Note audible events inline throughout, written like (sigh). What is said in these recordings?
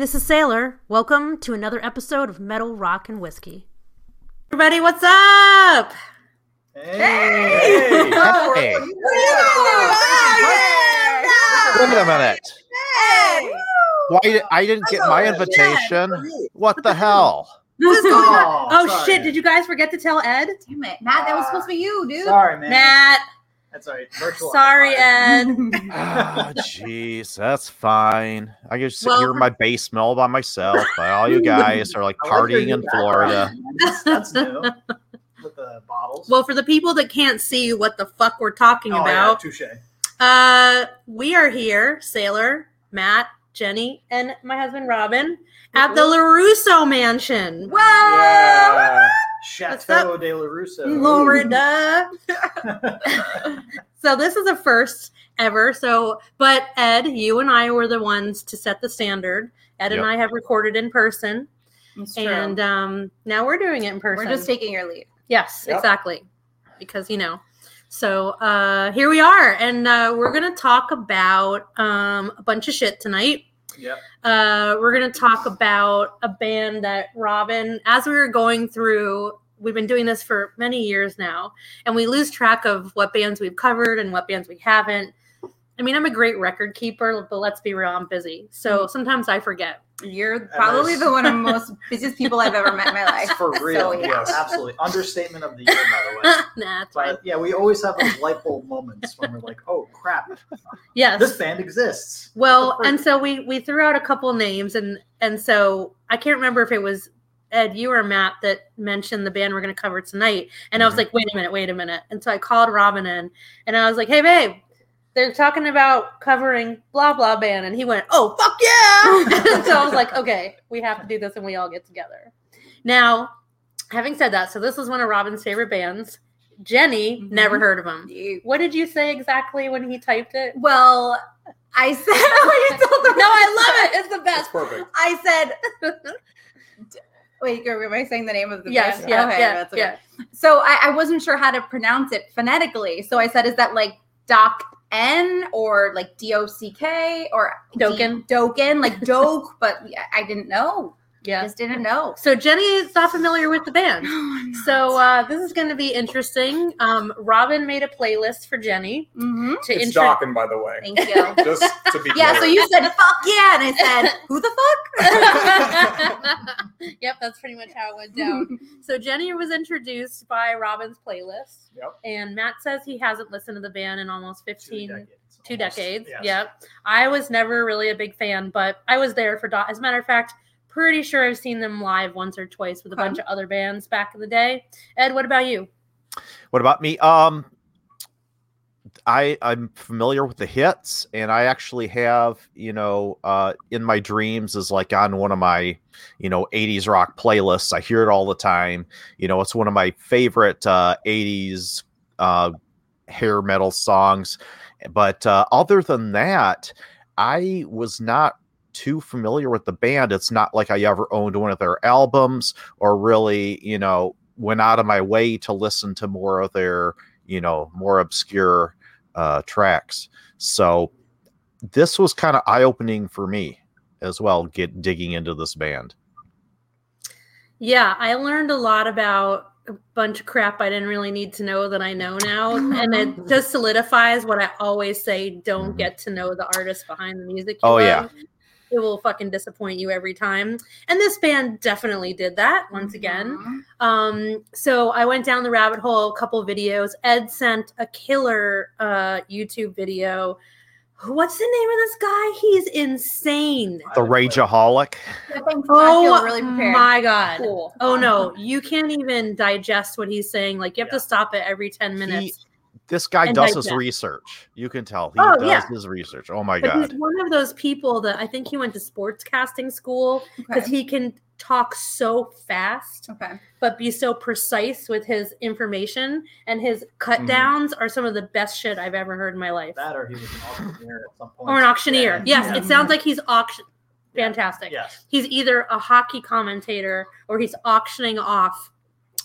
Hey, this is Sailor. Welcome to another episode of Metal, Rock, and Whiskey. Everybody, what's up? Hey! Hey! Wait a minute. Why I didn't get my invitation? What the hell? (laughs) Oh, Oh, shit, did you guys forget to tell Ed? Damn it, Matt, that was supposed to be you, dude. Sorry, man. Matt, That's all right. Virtual. sorry, Ed. (laughs) Ah, jeez, that's fine. I can just sit Well- here in my basement all by myself. But all you guys are like (laughs) I like your partying in Florida. That's, that's new. With the bottles. Well, for the people that can't see what the fuck we're talking oh, yeah, about, touche. uh, we are here, Sailor, Matt, Jenny, and my husband Robin at the LaRusso Mansion. Whoa! Yeah. Chateau de la Russo. Florida. (laughs) (laughs) so this is a first ever. So, but Ed, you and I were the ones to set the standard. Ed and I have recorded in person, It's true. and um, now we're doing it in person. We're just taking your lead. yes, Yep. exactly, because you know. So uh, here we are, and uh, we're gonna talk about um, a bunch of shit tonight. Yep. Uh, we're going to talk about a band that Robin, as we were going through, we've been doing this for many years now, and we lose track of what bands we've covered and what bands we haven't. I mean, I'm a great record keeper, but let's be real, I'm busy. So sometimes I forget. You're probably the one of the most busiest people I've ever met in my (laughs) life. For real. So, yeah. Yes, absolutely. Understatement of the year, by the way. (laughs) nah, it's fine. But yeah, we always have those light bulb moments when we're like, oh, crap, Yes. this band exists. Well, and so we we threw out a couple names, and and so I can't remember if it was Ed, you or Matt that mentioned the band we're going to cover tonight, and I was Mhm. like, wait a minute, wait a minute, and so I called Robin in, and I was like, hey babe, they're talking about covering blah blah band, and he went, oh fuck yeah, (laughs) so I was like, okay, we have to do this, and we all get together. Now, having said that, so this is one of Robin's favorite bands. Jenny Mhm. never heard of him What did you say exactly when he typed it? Well, I said, (laughs) I No, I love it. It's the That's best. perfect. I said, (laughs) wait, girl, am I saying the name of the Yes, band? yeah, Okay, yeah, that's okay. yeah. So I, I wasn't sure how to pronounce it phonetically. So I said, is that like Doc N or like D O C K or D- Doken. Doken, like (laughs) Doke, but I didn't know. I Yeah. just didn't know. So Jenny is not familiar with the band. (gasps) So uh, this is going to be interesting. Um, Robin made a playlist for Jenny hmm to It's intro. Dokken, by the way. Thank you. (laughs) Just to be Yeah, clear. so you said fuck yeah, and I said (laughs) who the fuck? (laughs) yep, that's pretty much how it went down. So Jenny was introduced by Robin's playlist, Yep. and Matt says he hasn't listened to the band in almost Two fifteen. decades. two decades. Yes. Yep. I was never really a big fan, but I was there for. Do- As a matter of fact, pretty sure I've seen them live once or twice with a Okay. bunch of other bands back in the day. Ed, what about you? What about me? Um I I'm familiar with the hits and I actually have, you know, uh in my dreams is like on one of my, you know, 80s rock playlists. I hear it all the time. You know, it's one of my favorite uh 80s uh hair metal songs. But uh other than that, I was not too familiar with the band. It's not like I ever owned one of their albums or really, you know, went out of my way to listen to more of their, you know, more obscure uh, tracks. So this was kind of eye opening for me as well, get digging into this band. Yeah, I learned a lot about a bunch of crap I didn't really need to know that I know now, and it (laughs) just solidifies what I always say: don't Mhm. get to know the artist behind the music. You Oh, yeah. Love. It will fucking disappoint you every time. And this band definitely did that once again. Mhm. Um, so I went down the rabbit hole, a couple videos. Ed sent a killer uh YouTube video. What's the name of this guy? He's insane. The Rageaholic. I think Oh really my god. Cool. Oh no, you can't even digest what he's saying. Like you have Yeah. to stop it every 10 minutes. This guy And does his digest. research. You can tell he Oh, does yeah. his research. Oh my but god. he's one of those people that I think he went to sports casting school because Okay. he can talk so fast okay. but be so precise with his information and his cut Mhm. downs are some of the best shit I've ever heard in my life. That or he was an auctioneer at some point. Or an auctioneer. Yeah. Yes, Yeah. it sounds like he's auction fantastic. Yes. He's either a hockey commentator or he's auctioning off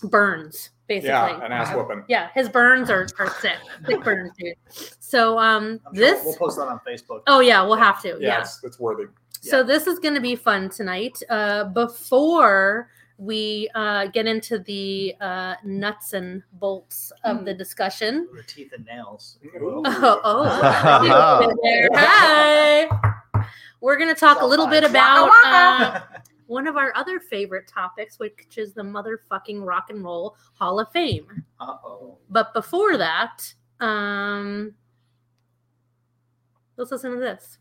burns, basically. Yeah, an ass whooping. Yeah, his burns are, are (laughs) sick. Sick burns, dude. So um I'm sure this we'll post that on Facebook. Oh yeah, we'll have to. Yeah, Yeah. It's, it's worthy. So this is going to be fun tonight. Uh before we uh get into the uh nuts and bolts of the discussion. The teeth and nails. Ooh. (laughs) Oh, oh. (laughs) Hi. We're going to talk a little bit about uh, one of our other favorite topics, which is the motherfucking rock and roll Hall of Fame. Uh oh. But before that, um, let's listen to this.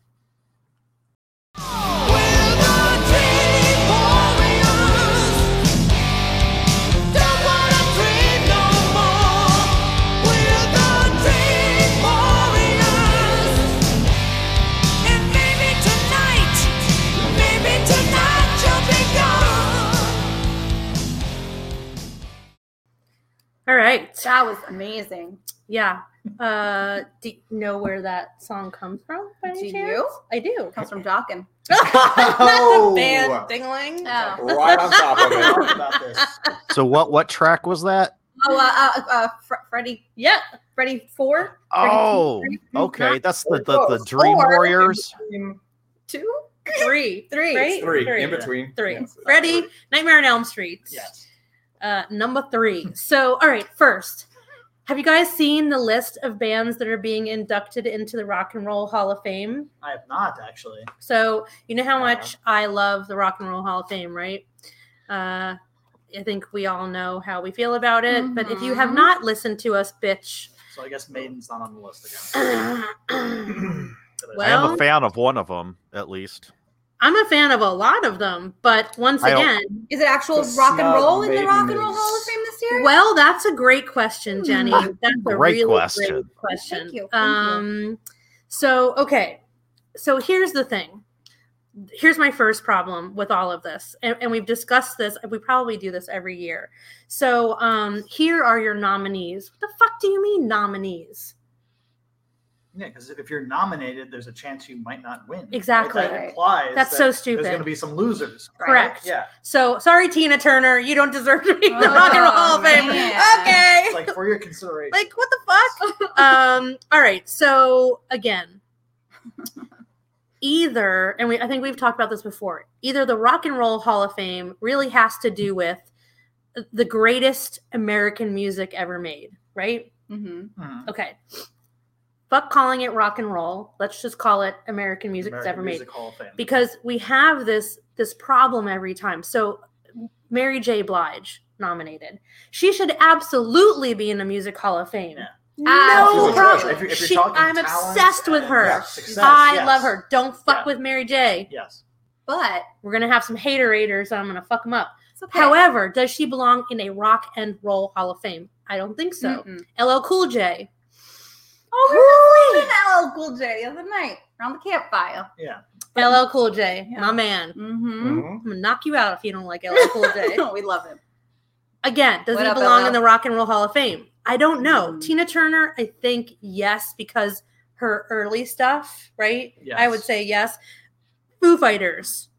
All right. That was amazing. Yeah. Uh, (laughs) do you know where that song comes from? By any Do chance? you? I do. Comes from Dokken. (laughs) (laughs) Not Oh. the band dingling. Oh. Right on top of it. about this. So what what track was that? Oh, uh, uh, uh, Fre- Freddie, Yeah. Freddie Four. Freddie two, Oh, Freddie okay. not That's the the, the Dream Four. Warriors. Two, Three. three. Right? Three, Three. in between. Three. Yes. Freddie, Nightmare on Elm Street. Yes. Uh, number three. So, all right, first, have you guys seen the list of bands that are being inducted into the Rock and Roll Hall of Fame? I have not actually. So, you know how Uh-huh. much I love the Rock and Roll Hall of Fame, right? Uh, I think we all know how we feel about it. But if you have Mhm. not listened to us, bitch, So I guess Maiden's not on the list again. (clears throat) (clears throat) I am a fan of one of them, at least. I'm a fan of a lot of them. But once I again, Is it actual rock and roll in the Rock and Roll Hall of Fame this year? Well, that's a great question, Jenny. That's a Great really question. great question. Thank you, thank you. um, so okay, so here's the thing. Here's my first problem with all of this, and, and we've discussed this. We probably do this every year. So um, here are your nominees. What the fuck do you mean nominees? Yeah, because if you're nominated, there's a chance you might not win. right? Exactly. That Right. implies That's that so stupid. There's going to be some losers. Right. Correct. Yeah. So sorry, Tina Turner, you don't deserve to be in the Oh, Rock and Roll Hall of Fame. Okay. It's like for your consideration. like what the fuck (laughs) um all right so again either and we i think we've talked about this before either the rock and roll hall of fame really has to do with the greatest american music ever made right Mhm. Mhm. okay fuck calling it rock and roll let's just call it american music that's American ever made Music Hall of Fame. because we have this this problem every time. So Mary J. Blige nominated. She should absolutely be in the Music Hall of Fame. Yeah. No problem. If you're- if you're She- I'm obsessed with her. yeah, success, I yes. love her. Don't fuck Yeah. with Mary J. Yes. But We're gonna have some haterators, and I'm gonna fuck them up. okay. However, does she belong in a Rock and Roll Hall of Fame? I don't think so. Mm-mm. LL Cool J. Oh, we were listening LL Cool J the other night around the campfire. Yeah. LL Cool J, Yeah. my man. Mm-hmm. Mhm. I'm gonna knock you out if you don't like LL Cool J. (laughs) we love him. Again, does What he up, belong LL? in the Rock and Roll Hall of Fame? I don't know. Mm. Tina Turner, I think yes, because her early stuff, right? I would say yes. Foo Fighters.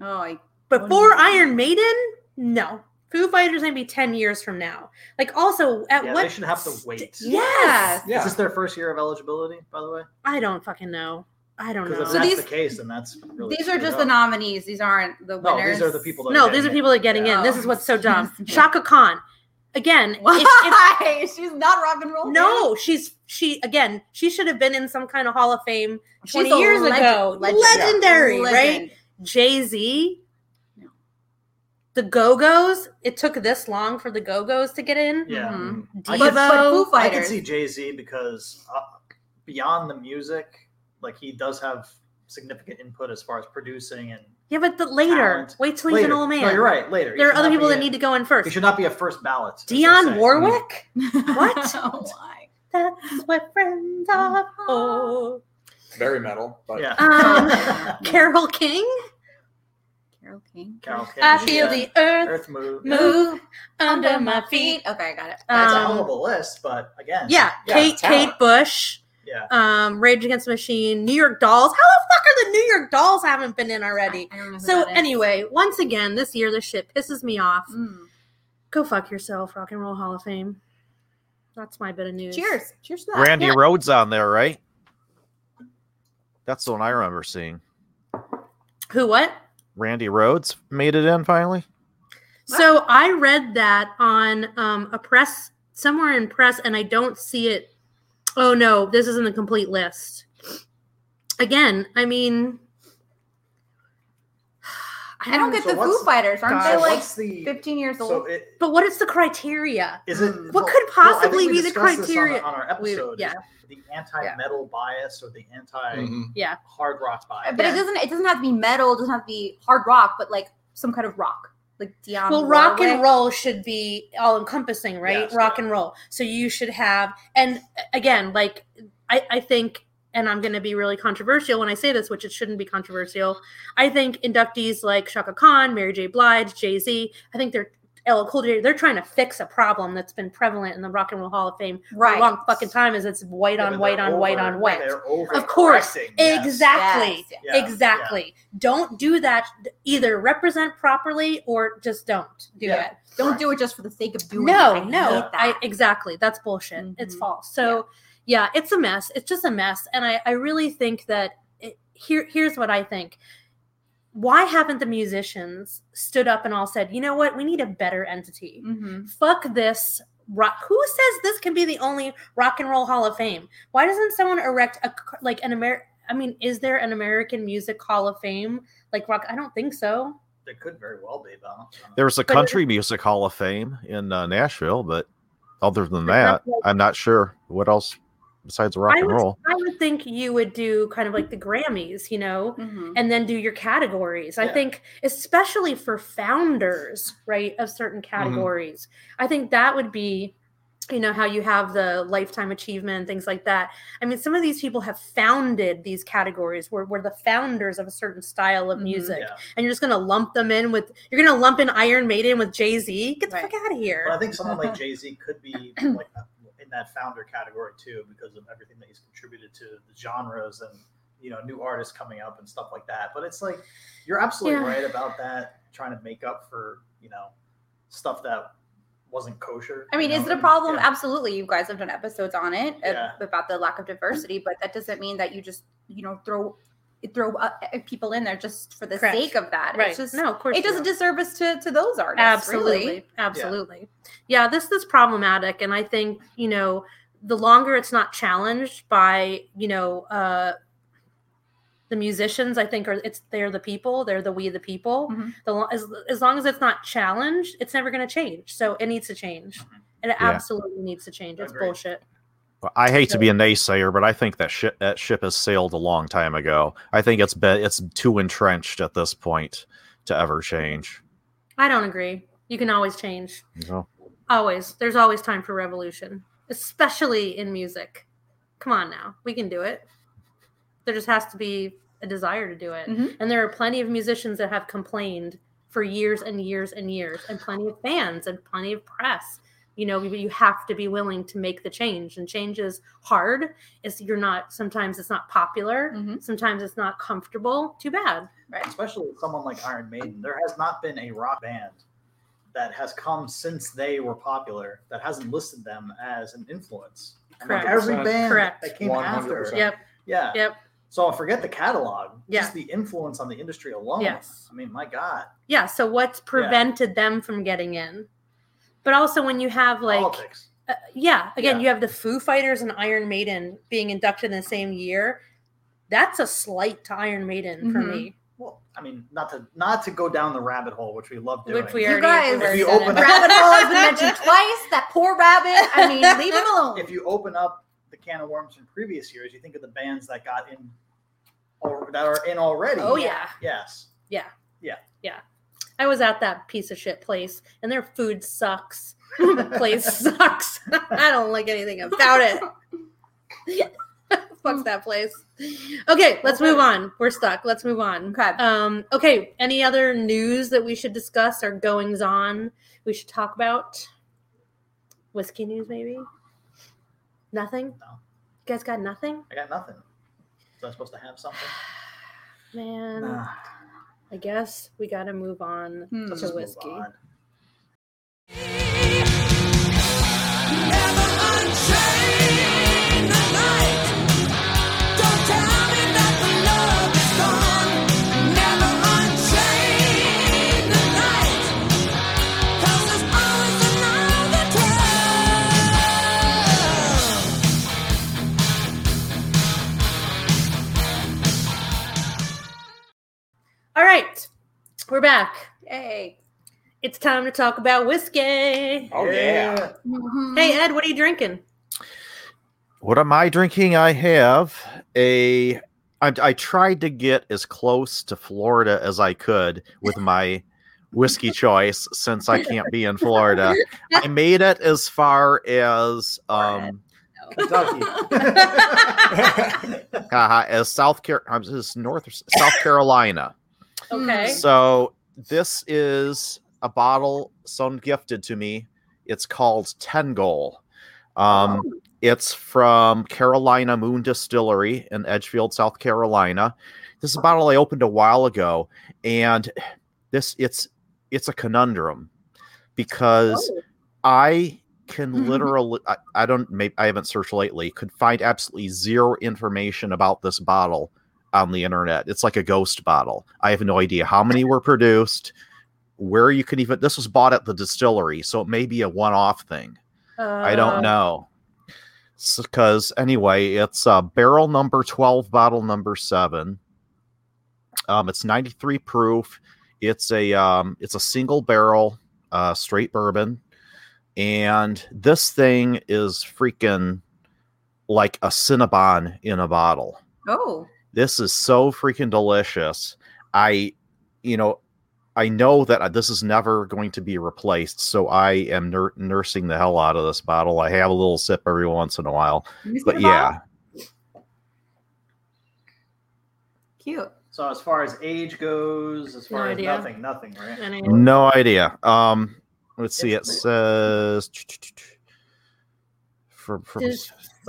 Oh, I, Before. Iron Maiden, no. Foo Fighters maybe 10 years from now. Like also at Yeah, what they should have to wait. Yes. Yeah. Is this their first year of eligibility, by the way? I don't fucking know. I don't know. if So that's these- the case, then that's really these are just up. the nominees. These aren't the winners. No, these are the people that no, are these are getting people that are getting Yeah. in. This is what's so dumb. Yeah. (laughs) Chaka Khan. Again, if- if, (laughs) She's not rock and roll. No, she's she again. She should have been in some kind of Hall of Fame twenty a years legend- ago. legend. Legendary, Legend. right? Jay Z, No. The Go Go's. It took this long for the Go Go's to get in. Yeah. Mhm. I could- But, but Foo I can see Jay Z because uh, beyond the music, like he does have significant input as far as producing and yeah, but the later. Talent. Wait till he's later. an old man. No, you're right. Later, He There are other people that a- need to go in first. He first. should not be a first ballot. as they Dionne say. Warwick. What? (laughs) oh my. That's what friends are for. Very metal, but Yeah. Um, (laughs) Carole King. Carole King. Carole King. I feel yeah. the earth Earth move. move under my feet. Okay, I got it. That's a Um, hell of a list, but again, Yeah, Yeah, Kate talent. Kate Bush, yeah. um, Rage Against the Machine, New York Dolls. How the fuck are the New York Dolls haven't been in already? I don't know who So that is. anyway, once again, this year this shit pisses me off. Mm. Go fuck yourself, Rock and Roll Hall of Fame. That's my bit of news. Cheers. Cheers to that. Randy yeah. Rhoads on there, right? That's the one I remember seeing. Who? What? Randy Rhoads made it in finally. So I read that on um, a press somewhere in press, and I don't see it. Oh no, this isn't the complete list. Again, I mean, I don't get So the what's- Foo Fighters. Aren't God, they like the 15 years so old? it But what is the criteria? is it Mm. What well- could well, I think possibly we be the discussed this on criteria? on, our We- episode? yeah. The anti-metal bias or the anti Mhm. Yeah, hard rock bias. but Yeah. it doesn't. It doesn't have to be metal. It doesn't have to be hard rock. But like some kind of rock, like Dionne. well, rock and roll should be all encompassing, right? Yes, rock yeah. and roll. So you should have, and again, like I, I think, and I'm going to be really controversial when I say this, which it shouldn't be controversial. I think inductees like Chaka Khan, Mary J. Blige, Jay Z, I think they're LL Cool J, they're trying to fix a problem that's been prevalent in the Rock and Roll Hall of Fame for Right. a long fucking time. Is it's white Yeah, on but white they're on white on white. They're Of course. yes. Exactly. Yes, yeah. exactly. Don't do that. Either represent properly or just don't do Yeah. it. Don't do it just for the sake of doing No, it. I no, I exactly. That's bullshit. It's Mhm. false. So yeah. it's a mess. It's just a mess, and I I really think that it, here here's what I think. Why haven't the musicians stood up and all said, you know what, we need a better entity. Mhm. Fuck this. Rock. Who says this can be the only rock and roll Hall of Fame? Why doesn't someone erect a like an Amer? I mean, is there an American Music Hall of Fame like rock? I don't think so. They could very well be, but I don't- I don't know. There's a But it- country music hall of fame in uh, Nashville, but other than that, I'm not sure what else besides rock I and would, roll. I would think you would do kind of like the Grammys, you know, Mhm. and then do your categories. I think, especially for founders, right, of certain categories, I think that would be, you know, how you have the lifetime achievement and things like that. I mean, some of these people have founded these categories where we're the founders of a certain style of Mhm. music, Yeah. and you're just going to lump them in with, you're going to lump in Iron Maiden with Jay Z. Get the Right. fuck out of here. But I think someone like (laughs) Jay Z could be (clears throat) like in that founder category too, because of everything that he's contributed to the genres and you know new artists coming up and stuff like that. But it's like you're absolutely Yeah. right about that, trying to make up for you know stuff that wasn't kosher. I mean, you is it a problem? yeah. Absolutely. You guys have done episodes on it uh, Yeah. about the lack of diversity, but that doesn't mean that you just, you know, throw throw uh, uh, people in there just for the Correct. sake of that. right. It's just no, of course it does a don't. disservice to to those artists. absolutely really. absolutely yeah. this is problematic and i think you know the longer it's not challenged by you know uh the musicians i think are it's they're the people they're the we the people Mhm. the as, as long as it's not challenged it's never going to change so it needs to change Mhm. it Yeah. absolutely needs to change it's bullshit Well, I hate to be a naysayer, but I think that ship that ship has sailed a long time ago. I think it's been it's too entrenched at this point to ever change. i don't agree. You can always change. You know? always. There's always time for revolution especially in music. Come on now. We can do it. There just has to be a desire to do it. Mhm. and there are plenty of musicians that have complained for years and years and years and plenty of fans and plenty of press you know you have to be willing to make the change and change is hard it's you're not sometimes it's not popular Mhm. sometimes it's not comfortable too bad right especially with someone like Iron Maiden, there has not been a rock band that has come since they were popular that hasn't listed them as an influence. And like Correct. every band Correct. that came 100%. after. yep Yeah. yep So forget the catalog. Yeah. Just the influence on the industry alone. Yes. I mean, my God. yeah so what's prevented them from getting in but also when you have like Politics. Uh, yeah, again, Yeah. you have the Foo Fighters and Iron Maiden being inducted in the same year. That's a slight to Iron Maiden for Mhm. me. Well, I mean, not to not to go down the rabbit hole, which we love doing. Which we You already guys- If you open it. up- Rabbit hole has been (laughs) mentioned twice. That poor rabbit. I mean, leave him (laughs) alone. if you open up the can of worms from previous years, you think of the bands that got in or that are in already. Oh yeah, Yes. I was at that piece of shit place, and their food sucks. (laughs) the place sucks. (laughs) I don't like anything about it. (laughs) Fuck that place. Okay, let's move on. We're stuck. Let's move on. Okay. Um, okay. Any other news that we should discuss or goings on we should talk about? Whiskey news, maybe? Nothing? No. You guys got nothing? I got nothing. Was I supposed to have something? (sighs) Man, Nah. I guess we got to move on Hmm. to Let's just move whiskey. We're back. Hey, It's time to talk about whiskey. Oh yeah. Mhm. Hey Ed, what are you drinking? What am I drinking? I have a. I, I tried to get as close to Florida as I could with my whiskey (laughs) choice since I can't be in Florida. I (laughs) made it as far as um Kentucky. (laughs) uh, as South Carolina, as North South Carolina. Okay. So this is a bottle someone gifted to me. It's called Ten Goal. Um, it's from Carolina Moon Distillery in Edgefield, South Carolina. This is a bottle I opened a while ago, and this it's it's a conundrum because I can (laughs) literally I, I don't maybe I haven't searched lately could find absolutely zero information about this bottle on the internet. It's like a ghost bottle. I have no idea how many were produced, where you can even this was bought at the distillery, so it may be a one-off thing. I Uh, don't know. Because anyway, it's uh, barrel number 12, bottle number seven. Um, it's 93 proof. It's a um, it's a single barrel uh, straight bourbon, and this thing is freaking like a Cinnabon in a bottle. Oh. This is so freaking delicious. I, you know, I know that this is never going to be replaced, so I am nur- nursing the hell out of this bottle. I have a little sip every once in a while, but yeah, Cute. So as far as age goes, as No far as idea. nothing, nothing, right? and I- no idea. Um, let's see. It says for, for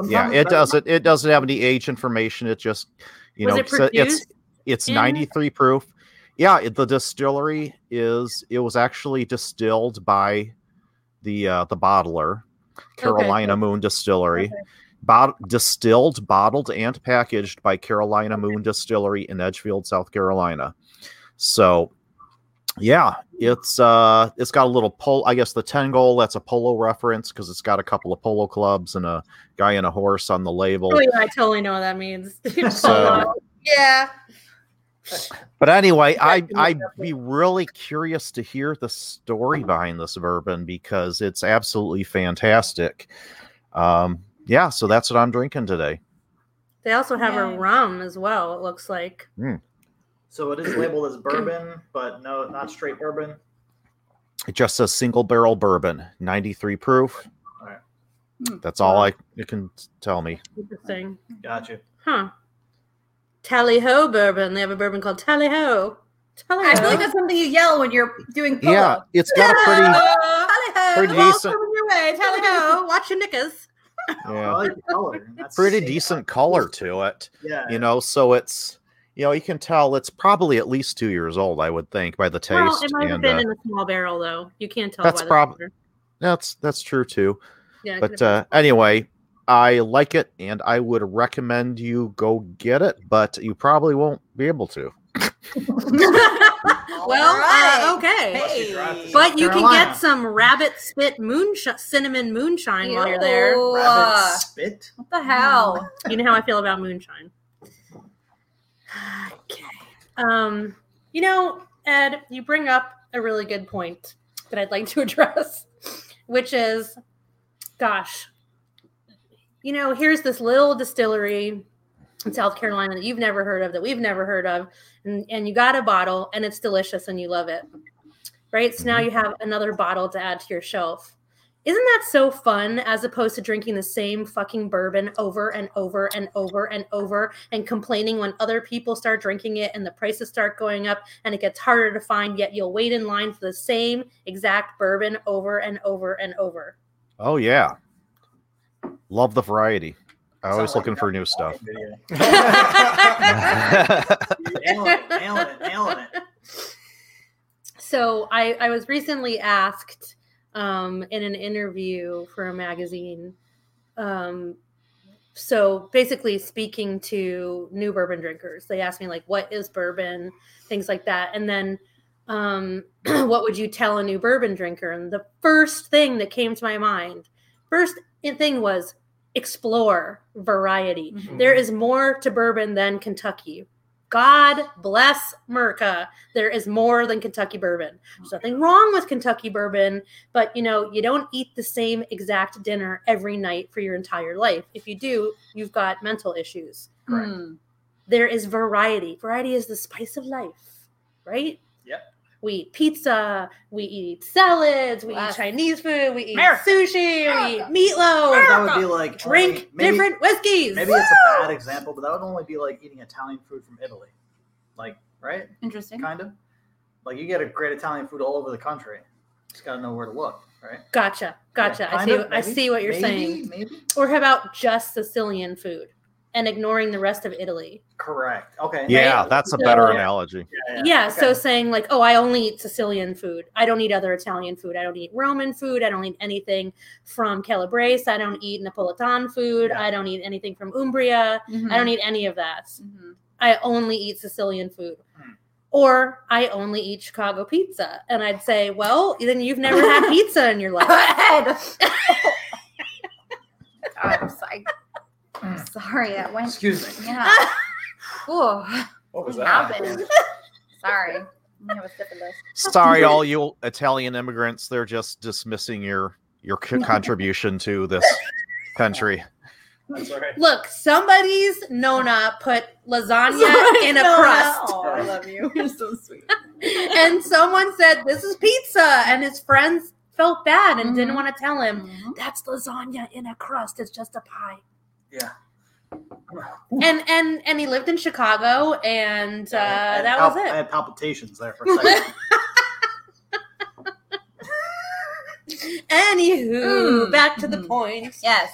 yeah, it doesn't. It doesn't have any age information. It just you Was know it sa- it's it's in- 93 proof. Yeah, it, the distillery is it was actually distilled by the uh, the bottler, Carolina Moon Distillery. Bot- distilled, bottled, and packaged by Carolina Moon Distillery in Edgefield, South Carolina. So, yeah, it's uh, it's got a little pole. I guess the ten goal that's a polo reference because it's got a couple of polo clubs and a guy and a horse on the label. Oh yeah, I totally know what that means. (laughs) So- yeah. But anyway, I I'd be really curious to hear the story behind this bourbon because it's absolutely fantastic. Um, yeah, so that's what I'm drinking today. They also have Yay. a rum as well. It looks like. So it is labeled as bourbon, but no, not straight bourbon. It just says single barrel bourbon, 93 proof. Alright. Hmm. That's all I it can tell me. Interesting. Gotcha. Huh. Tally Ho bourbon. They have a bourbon called Tally Ho. Tally I feel Ho. like that's something you yell when you're doing polo. Yeah, it's got a pretty Tally-ho. pretty Well, decent- coming your way. Tally Ho. (laughs) Watch your knickers. I yeah, like the color. That's pretty decent color to it. Yeah. You know, so it's you know, you can tell it's probably at least two years old, I would think, by the taste. Well, it might have been uh, in a small barrel though. You can't tell. That's by the prob- color. that's that's true too. Yeah. But uh, anyway, I like it and I would recommend you go get it, but you probably won't be able to. (laughs) well, Alright. uh, okay. Hey. But South you can get some rabbit spit moonshine, cinnamon moonshine while you're there. Rabbit spit. What the hell? (laughs) You know how I feel about moonshine. Okay. Um, you know, Ed, you bring up a really good point that I'd like to (laughs) address, which is, gosh, you know, here's this little distillery in South Carolina that you've never heard of, that we've never heard of, and, and you got a bottle and it's delicious and you love it. Right. So now you have another bottle to add to your shelf. Isn't that so fun as opposed to drinking the same fucking bourbon over and over and over and over and complaining when other people start drinking it and the prices start going up and it gets harder to find, yet you'll wait in line for the same exact bourbon over and over and over? Oh yeah. Love the variety. I always like looking for new stuff. (laughs) nailing it, nailing it, nailing it. So I, I was recently asked um, in an interview for a magazine. Um, so basically, speaking to new bourbon drinkers, they asked me like, "What is bourbon?" Things like that, and then, um, (clears throat) what would you tell a new bourbon drinker? And the first thing that came to my mind, first thing was explore variety. Mhm. There is more to bourbon than Kentucky. God bless Merca. There is more than Kentucky bourbon. There's nothing wrong with Kentucky bourbon, but you know, you don't eat the same exact dinner every night for your entire life. If you do, you've got mental issues. Mm. There is variety. Variety is the spice of life, right? Yep. We eat pizza, we eat salads, we Yes. eat Chinese food, we eat America. sushi, America. we eat meatloaf, that would be like drink only- maybe- different whiskeys. Maybe it's a bad example, but that would only be like eating Italian food from Italy. Like, right? Interesting. Kind of. Like you get a great Italian food all over the country. Just gotta know where to look, right? Gotcha, gotcha. Yeah, I see. of, I see what you're maybe, saying. Maybe. Or how about just Sicilian food and ignoring the rest of Italy? Correct. Okay. Yeah, Right? that's a So- better Yeah. analogy. Yeah. Yeah. okay. So saying like, oh, I only eat Sicilian food. I don't eat other Italian food. I don't eat Roman food. I don't eat anything from Calabrese. I don't eat Napolitan food. Yeah. I don't eat anything from Umbria. Mhm. I don't eat any of that. Mhm. I only eat Sicilian food. Hmm. Or I only eat Chicago pizza. And I'd say, well, then you've never had (laughs) pizza in your life. God, (laughs) (laughs) I'm sorry. I'm sorry. That went. Excuse me. Yeah. (laughs) Ooh, What was that? happened? (laughs) Sorry. I have a sip of this. Sorry, all you Italian immigrants. They're just dismissing your your (laughs) contribution to this country. That's all right. Look, somebody's Nona put lasagna in a No, crust. Oh, I love you. You're so sweet. and someone said, This is pizza. And his friends felt bad and didn't Mhm. want to tell him, Mhm. That's lasagna in a crust. It's just a pie. Yeah. And and and he lived in Chicago and uh, I had that pal- was it. I had palpitations there for a second. (laughs) Anywho, Mm. back to the point. Yes.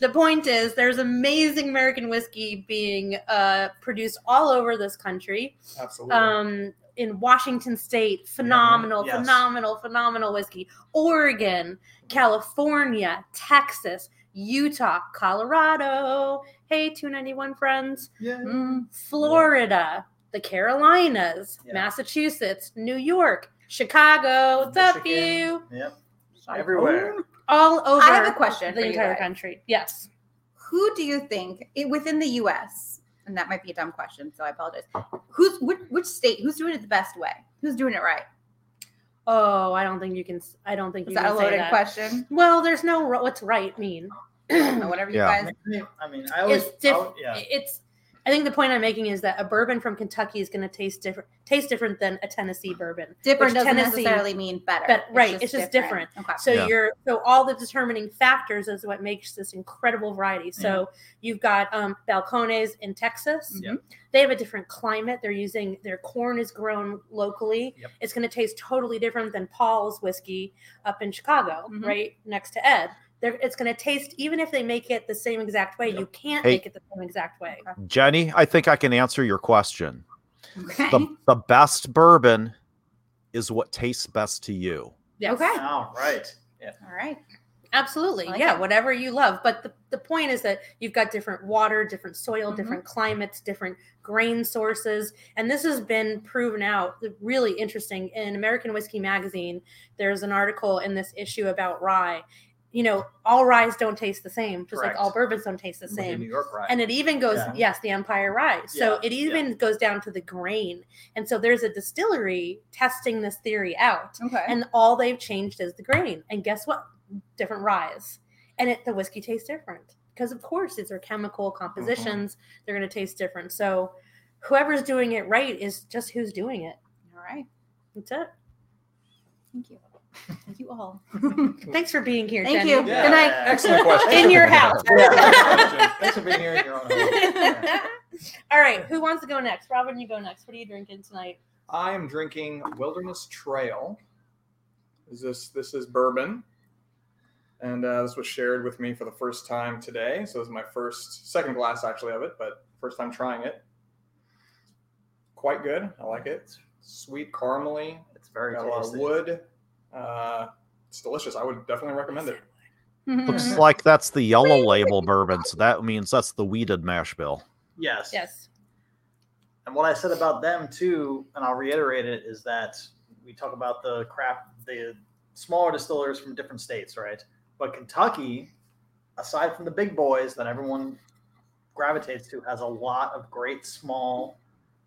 The point is, there's amazing American whiskey being uh, produced all over this country. Absolutely. um, in Washington State, phenomenal, Yes. phenomenal, phenomenal whiskey. Oregon, California, Texas, Utah, Colorado. Hey, 291 friends. yeah. Mm. Florida, the Carolinas, Yeah. Massachusetts, New York, Chicago. What's up, Michigan. you? Yep. Everywhere. All over I have a question the for you entire guys. country. Yes. Who do you think i- within the U.S. and that might be a dumb question, so I apologize. Who's which, which state? Who's doing it the best way? Who's doing it right? Oh, I don't think you can. I don't think Is you that can a say loaded that. question? Well, there's no what's right mean. Whatever you Yeah. guys. I mean, I always, it's diff- I- yeah. it's I think the point I'm making is that a bourbon from Kentucky is going to taste different taste different than a Tennessee bourbon. Different doesn't Tennessee- necessarily mean better. But- right, it's just different. Okay. So Yeah. you're so all the determining factors is what makes this incredible variety. So you've got um, Balcones in Texas. Yep. They have a different climate. They're using their corn is grown locally. Yep. It's going to taste totally different than Paul's whiskey up in Chicago, Mhm. right next to Ed. They're, it's going to taste even if they make it the same exact way. You can't Hey. make it the same exact way. Jenny, I think I can answer your question. Okay. The the best bourbon is what tastes best to you. Yes. Okay. All right. Yeah. All right. Absolutely. Like yeah, it. whatever you love. But the, the point is that you've got different water, different soil, Mhm. different climates, different grain sources. And this has been proven out really interesting. In American Whiskey Magazine, there's an article in this issue about rye. You know, all ryes don't taste the same, just Correct. like all bourbons don't taste the Like same. New York, right? And it even goes, Yeah. yes, the Empire Rye. So Yeah, it even goes down to the grain. And so there's a distillery testing this theory out Okay. and all they've changed is the grain. And guess what? Different ryes, and it the whiskey tastes different because of course these are chemical mm-hmm. compositions. They're going to taste different. So whoever's doing it right is just who's doing it. All right. That's it. Thank you. Thank you all. (laughs) Thanks for being here. Thank Jenny. you. Yeah. Good night. Excellent (laughs) question. In your house. Thanks for being here in your own home. all right, who wants to go next? Robin, you go next. What are you drinking tonight? I am drinking Wilderness Trail. Is this this is bourbon, and uh, this was shared with me for the first time today. So this is my first second glass actually of it, but first time trying it. Quite good. I like it. Sweet caramely. It's very Got a lot of tasty. wood. Uh, it's delicious. I would definitely recommend it. Looks like that's the yellow label bourbon, so that means that's the wheated mash bill. Yes. yes. And what I said about them too, and I'll reiterate it, is that we talk about the crap, the smaller distillers from different states, right? But Kentucky, aside from the big boys that everyone gravitates to, has a lot of great small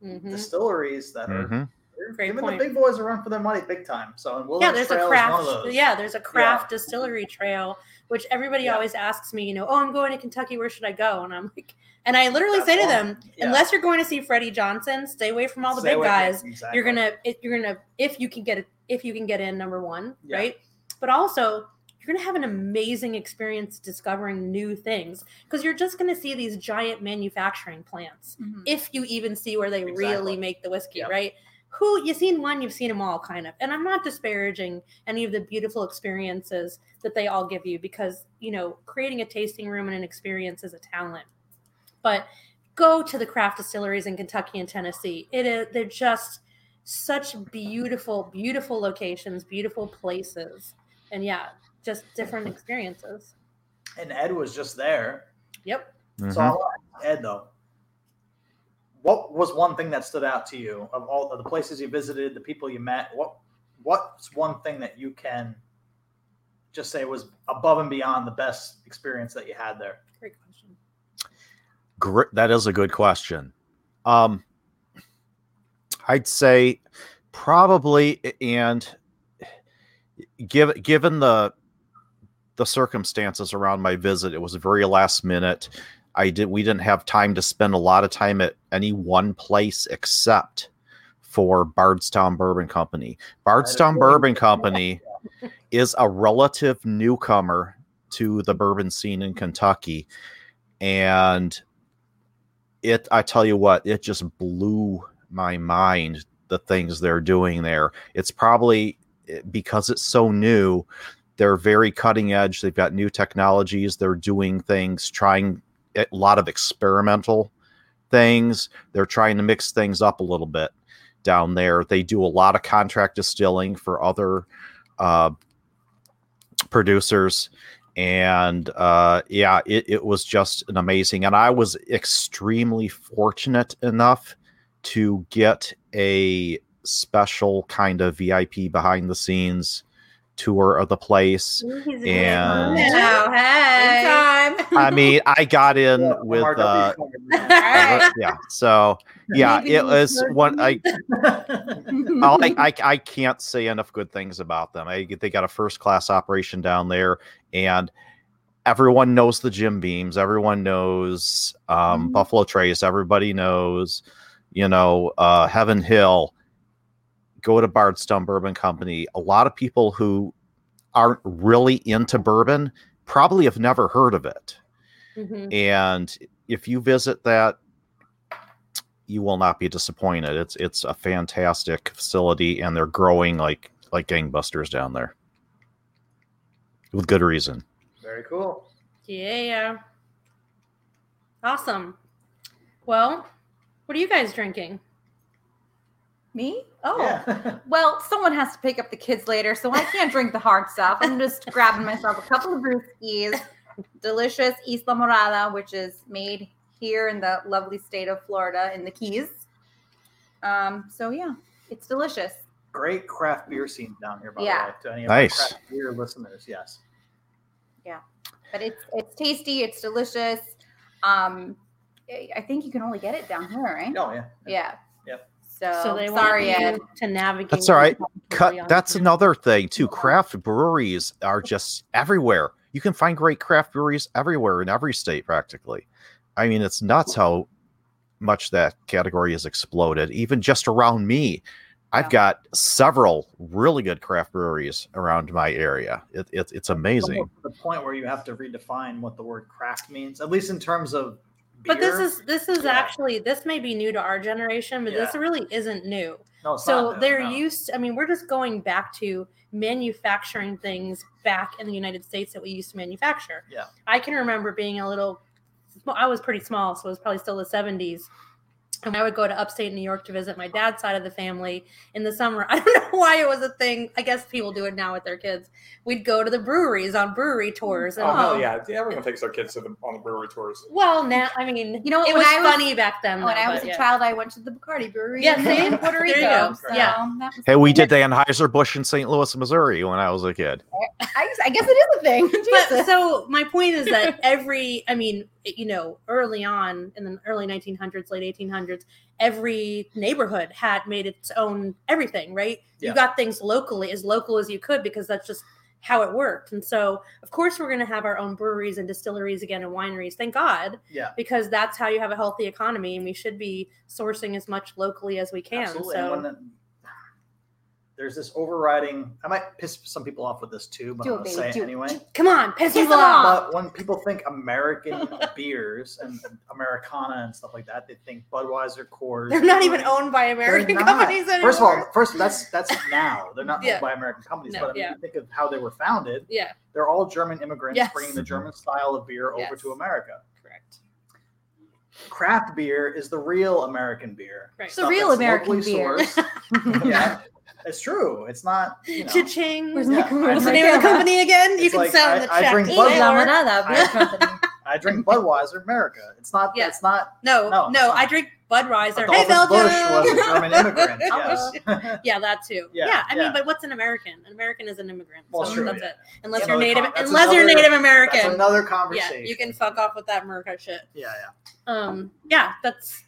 Mhm. distilleries that are Mhm. they're Great giving point. the big boys a run for their money big time. So and Yeah, Wilderness there's a Trail of craft. Yeah, there's a craft distillery trail, which everybody Yeah. always asks me. You know, oh, I'm going to Kentucky. Where should I go? And I'm like, and I literally That's say to them, Yeah. unless you're going to see Freddie Johnson, stay away from all the Stay big guys. exactly. You're gonna, you're gonna, if you can get it, if you can get in, number one, Yeah. right? But also, you're gonna have an amazing experience discovering new things because you're just gonna see these giant manufacturing plants. Mhm. If you even see where they Exactly. really make the whiskey, Yep. right? Who you've seen one, you've seen them all, kind of. And I'm not disparaging any of the beautiful experiences that they all give you because you know creating a tasting room and an experience is a talent. But go to the craft distilleries in Kentucky and Tennessee. It is they're just such beautiful, beautiful locations, beautiful places, and yeah, just different experiences. and Ed was just there. Yep. So Mhm. I want to ask Ed though. What was one thing that stood out to you of all of the places you visited, the people you met? What what's one thing that you can just say was above and beyond the best experience that you had there? Great question. Gr- that is a good question. Um, I'd say probably, and given given the the circumstances around my visit, it was very last minute. I did we didn't have time to spend a lot of time at any one place except for Bardstown Bourbon Company. Bardstown Bourbon. Company is a relative newcomer to the bourbon scene in Kentucky and it I tell you what, it just blew my mind the things they're doing there. It's probably eh, because it's so new, they're very cutting edge. They've got new technologies, they're doing things, trying a lot of experimental things. They're trying to mix things up a little bit down there. They do a lot of contract distilling for other uh, producers and uh yeah it, it was just an amazing and i was extremely fortunate enough to get a special kind of vip behind the scenes tour of the place And- Now, hey. Anytime. (laughs) i mean i got in Yeah, with MRW uh covered, man. right. yeah so yeah Maybe it was heard one i I'll- (laughs) I, (laughs) I I can't say enough good things about them. I, they got a first class operation down there, and everyone knows the Jim Beams. Everyone knows um, Mhm. Buffalo Trace. Everybody knows, you know, uh, Heaven Hill. Go to Bardstown Bourbon Company. A lot of people who aren't really into bourbon probably have never heard of it. Mhm. And if you visit that, you will not be disappointed. It's it's a fantastic facility, and they're growing like like gangbusters down there, with good reason. Very cool. Yeah. Awesome. Well, what are you guys drinking? Me? Oh. Yeah. (laughs) Well, someone has to pick up the kids later, so I can't drink the hard stuff. I'm just (laughs) grabbing myself a couple of brewskis. Delicious Islamorada, which is made here in the lovely state of Florida in the Keys. Um, so yeah, it's delicious. Great craft beer scene down here, by Yeah. the way. To any of Nice. our craft beer listeners, yes. Yeah, but it's it's tasty, it's delicious. Um, I I think you can only get it down here, right? Oh yeah. Yeah. Yep. So, so they sorry, want Ed. to navigate. That's all right. Cut. That's here. another thing too. Craft breweries are just everywhere. You can find great craft breweries everywhere in every state, practically. I mean, it's nuts how much that category has exploded. Even just around me, I've got several really good craft breweries around my area. It, it, it's amazing. To the point where you have to redefine what the word craft means, at least in terms of beer. But this is this is Yeah. actually this may be new to our generation, but this really isn't new. no, So no, they're no. used. I mean, we're just going back to manufacturing things back in the United States that we used to manufacture. Yeah. I can remember being a little. Well, I was pretty small, so it was probably still the seventies. And I would go to upstate New York to visit my dad's side of the family in the summer. (laughs) I don't know why it was a thing. I guess people do it now with their kids. We'd go to the breweries on brewery tours. And Oh hell yeah! Everyone takes their kids to the on the brewery tours. Well, now I mean, You know it when was I was- funny back then. When though, I was but a yeah. child, I went to the Bacardi Brewery Yeah, in, see? in Puerto (laughs) Rico. So Yeah. Hey, we did the Anheuser Busch in St. Louis, Missouri, when I was a kid. I, I guess it is a thing. (laughs) but so my point is that every i mean it- you know, early on in the early 1900s, late 1800s, every neighborhood had made its own everything, right? Yeah. You got things locally, as local as you could, because that's just how it worked. And so, of course, we're going to have our own breweries and distilleries again and wineries. Thank God, Yeah. because that's how you have a healthy economy, and we should be sourcing as much locally as we can. Absolutely. So, And when the- there's this overriding. I might piss some people off with this too, but Do I'm gonna say it anyway. come on, piss Piss people off. But when people think American (laughs) beers and Americana and stuff like that, they think Budweiser, Coors. They're not even owned by American companies anymore. First of all, first that's that's (laughs) now. They're not Yeah. owned by American companies. No, but I mean, yeah. think of how they were founded. yeah, They're all German immigrants Yes. bringing the German style of beer over to America. correct. Craft beer is the real American beer. Right. The real American beer. (laughs) yeah, it's true. It's not. You (laughs) know, Cha-ching. Where's Yeah, my What's the name of the company again? You It's can like, sound I- the I check. drink Eat Bud Taylor. Light. Islamorada Beer Company. (laughs) I drink Budweiser America. It's not. Yeah. It's not. No, No, no, it's I not. drink Budweiser. Hey, Belgium. Busch was a German immigrant. (laughs) Yes. yeah, that too. Yeah, Yeah, I yeah. mean, but what's an American? An American is an immigrant. Well, so true, that's yeah. it. Unless That's you're Native, con- that's unless you're another- Native That's American. another conversation. Yeah, you can fuck off with that America shit. Yeah, yeah, Um, yeah, that's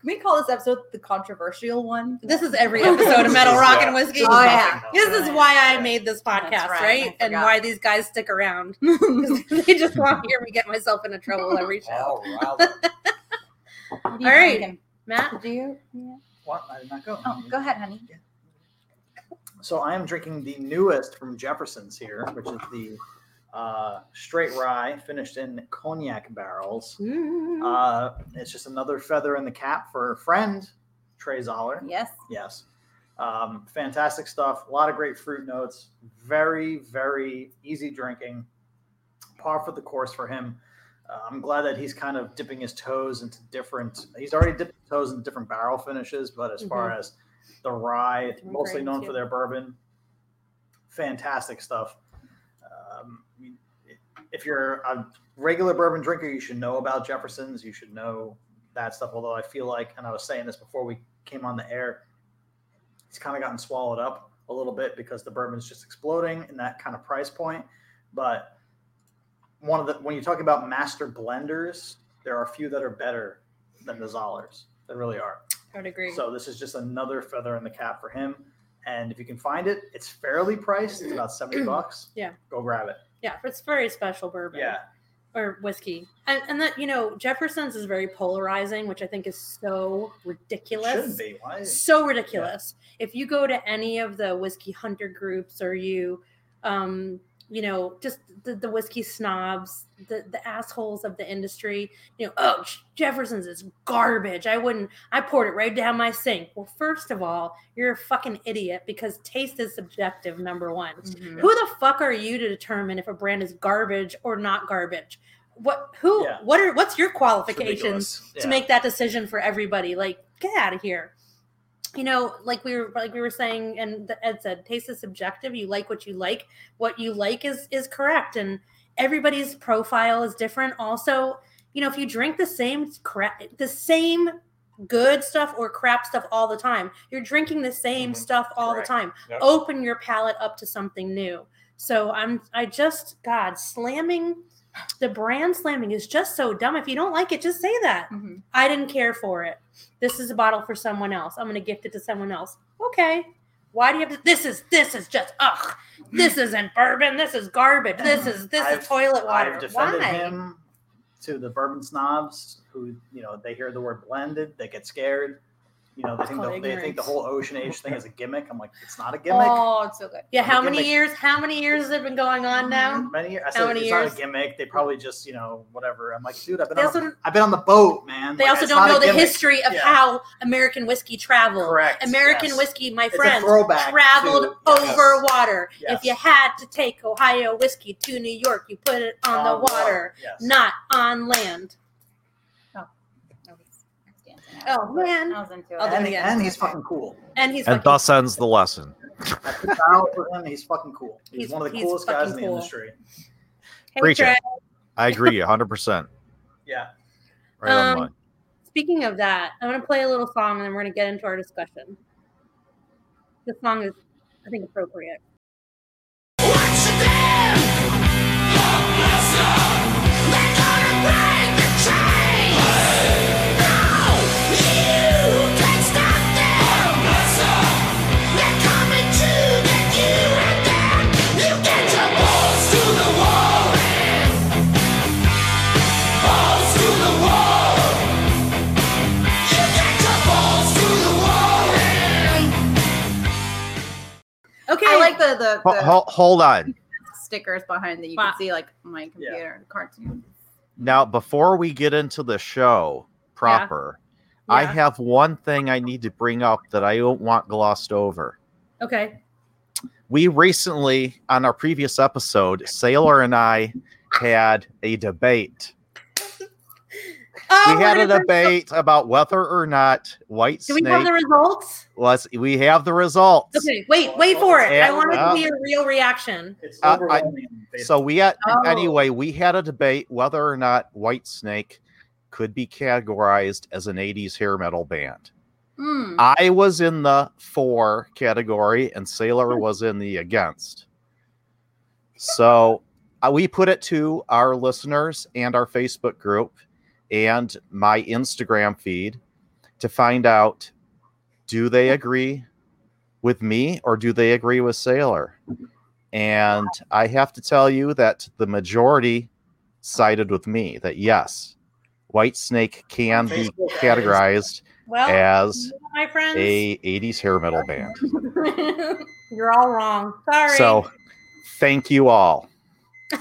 Can we call this episode the controversial one? this is every episode of Metal (laughs) Rock and Whiskey. Oh, yeah. This is why I made this podcast, right, right? And why these guys stick around. (laughs) (laughs) they just want to hear me get myself into trouble every show. All right. All right. drinking? Matt, Do you? Yeah. What? I did not go. Oh, go ahead, honey. So I am drinking the newest from Jefferson's here, which is the uh, straight rye finished in cognac barrels. Mm. Uh, it's just another feather in the cap for a friend, Trey Zoeller. Yes. Yes. Um, fantastic stuff. A lot of great fruit notes. Very, very easy drinking. Par for the course for him. Uh, I'm glad that he's kind of dipping his toes into different. He's already dipped his toes in different barrel finishes, but as far as the rye, mostly known yeah. for their bourbon, fantastic stuff. If you're a regular bourbon drinker, you should know about Jefferson's. You should know that stuff. Although I feel like, and I was saying this before we came on the air, it's kind of gotten swallowed up a little bit because the bourbon's just exploding in that kind of price point. But one of the when you talk about master blenders, there are a few that are better than the Zoellers. There really are. I would agree. So this is just another feather in the cap for him. And if you can find it, it's fairly priced. It's about 70 (clears throat) bucks. Yeah. Go grab it. Yeah, it's very special bourbon. Yeah. or whiskey, and and that you know Jefferson's is very polarizing, which I think is so ridiculous. Shouldn't be. Why? so ridiculous. If you go to any of the whiskey hunter groups or you, um, you know, just the, the whiskey snobs, the, the assholes of the industry, you know, oh, Jefferson's is garbage. I wouldn't, I poured it right down my sink. Well, first of all, you're a fucking idiot because taste is subjective, number one. Mhm. Who the fuck are you to determine if a brand is garbage or not garbage? What, who, Yeah. what are, what's your qualifications? ridiculous. to make that decision for everybody. Like, get out of here. You know, like we were like we were saying, and the- Ed said, taste is subjective. You like what you like. What you like is is correct, and everybody's profile is different. Also, you know, if you drink the same crap, the same good stuff or crap stuff all the time, you're drinking the same Mhm. stuff all Correct. the time. Yep. Open your palate up to something new. So I'm I just God slamming the brand slamming is just so dumb. If you don't like it, just say that. Mhm. I didn't care for it. This is a bottle for someone else. I'm going to gift it to someone else. Okay. Why do you have to? This is this is just ugh. This isn't bourbon. This is garbage. This is this I've- is toilet water. I've defended Why? him to the bourbon snobs who, you know, they hear the word blended, they get scared. You know, they think, the, they think the whole ocean age thing is a gimmick. I'm like, it's not a gimmick. Oh, it's so good. Yeah. How many years? How many years has it been going on now? Mm-hmm. Many years. I How said many it's years? not a gimmick. They probably just, you know, whatever. I'm like, dude, I've been, They on, also the, I've been on the boat, man. They Like, also don't know the gimmick. history of Yeah. how American whiskey traveled. Correct. American yes. whiskey, my friends, traveled to- yes. over water. Yes. If you had to take Ohio whiskey to New York, you put it on, the water, Yes. not on land. I was dancing out. Oh man! I was into I'll it. do it And, again. and he's fucking cool. And he's And fucking thus ends the lesson. I put barrel for him. He's fucking cool. He's, He's- one of the he's coolest guys in fucking the cool. industry. Hey, Preach it. Trey. I agree 100%. Yeah. Right on Um, the line. Speaking of that, I'm going to play a little song and then we're going to get into our discussion. This song is, I think, appropriate. What you did, your I like the the, the ho- hold on. stickers behind that you Wow. can see like my computer cartoon. Now, before we get into the show proper, I Yeah. have one thing I need to bring up that I don't want glossed over. Okay. We recently, on our previous episode, Sailor and I had a debate. Oh, we had a gonna- debate about whether or not White Do we have the results? was. We have the results. Okay, wait, wait for it. I Yeah, want it yeah. to be a real reaction. It's Uh, I- So we had Oh. anyway. We had a debate whether or not White Snake could be categorized as an '80s hair metal band. Hmm. I was in the for category, and Sailor was in the against. So uh, we put it to our listeners and our Facebook group and my Instagram feed to find out do they agree with me or do they agree with Sailor? And I have to tell you that the majority sided with me that yes, White Snake can be categorized Well, as my friends, a 80s hair metal band. (laughs) you're all wrong. Sorry. So thank you all. (laughs)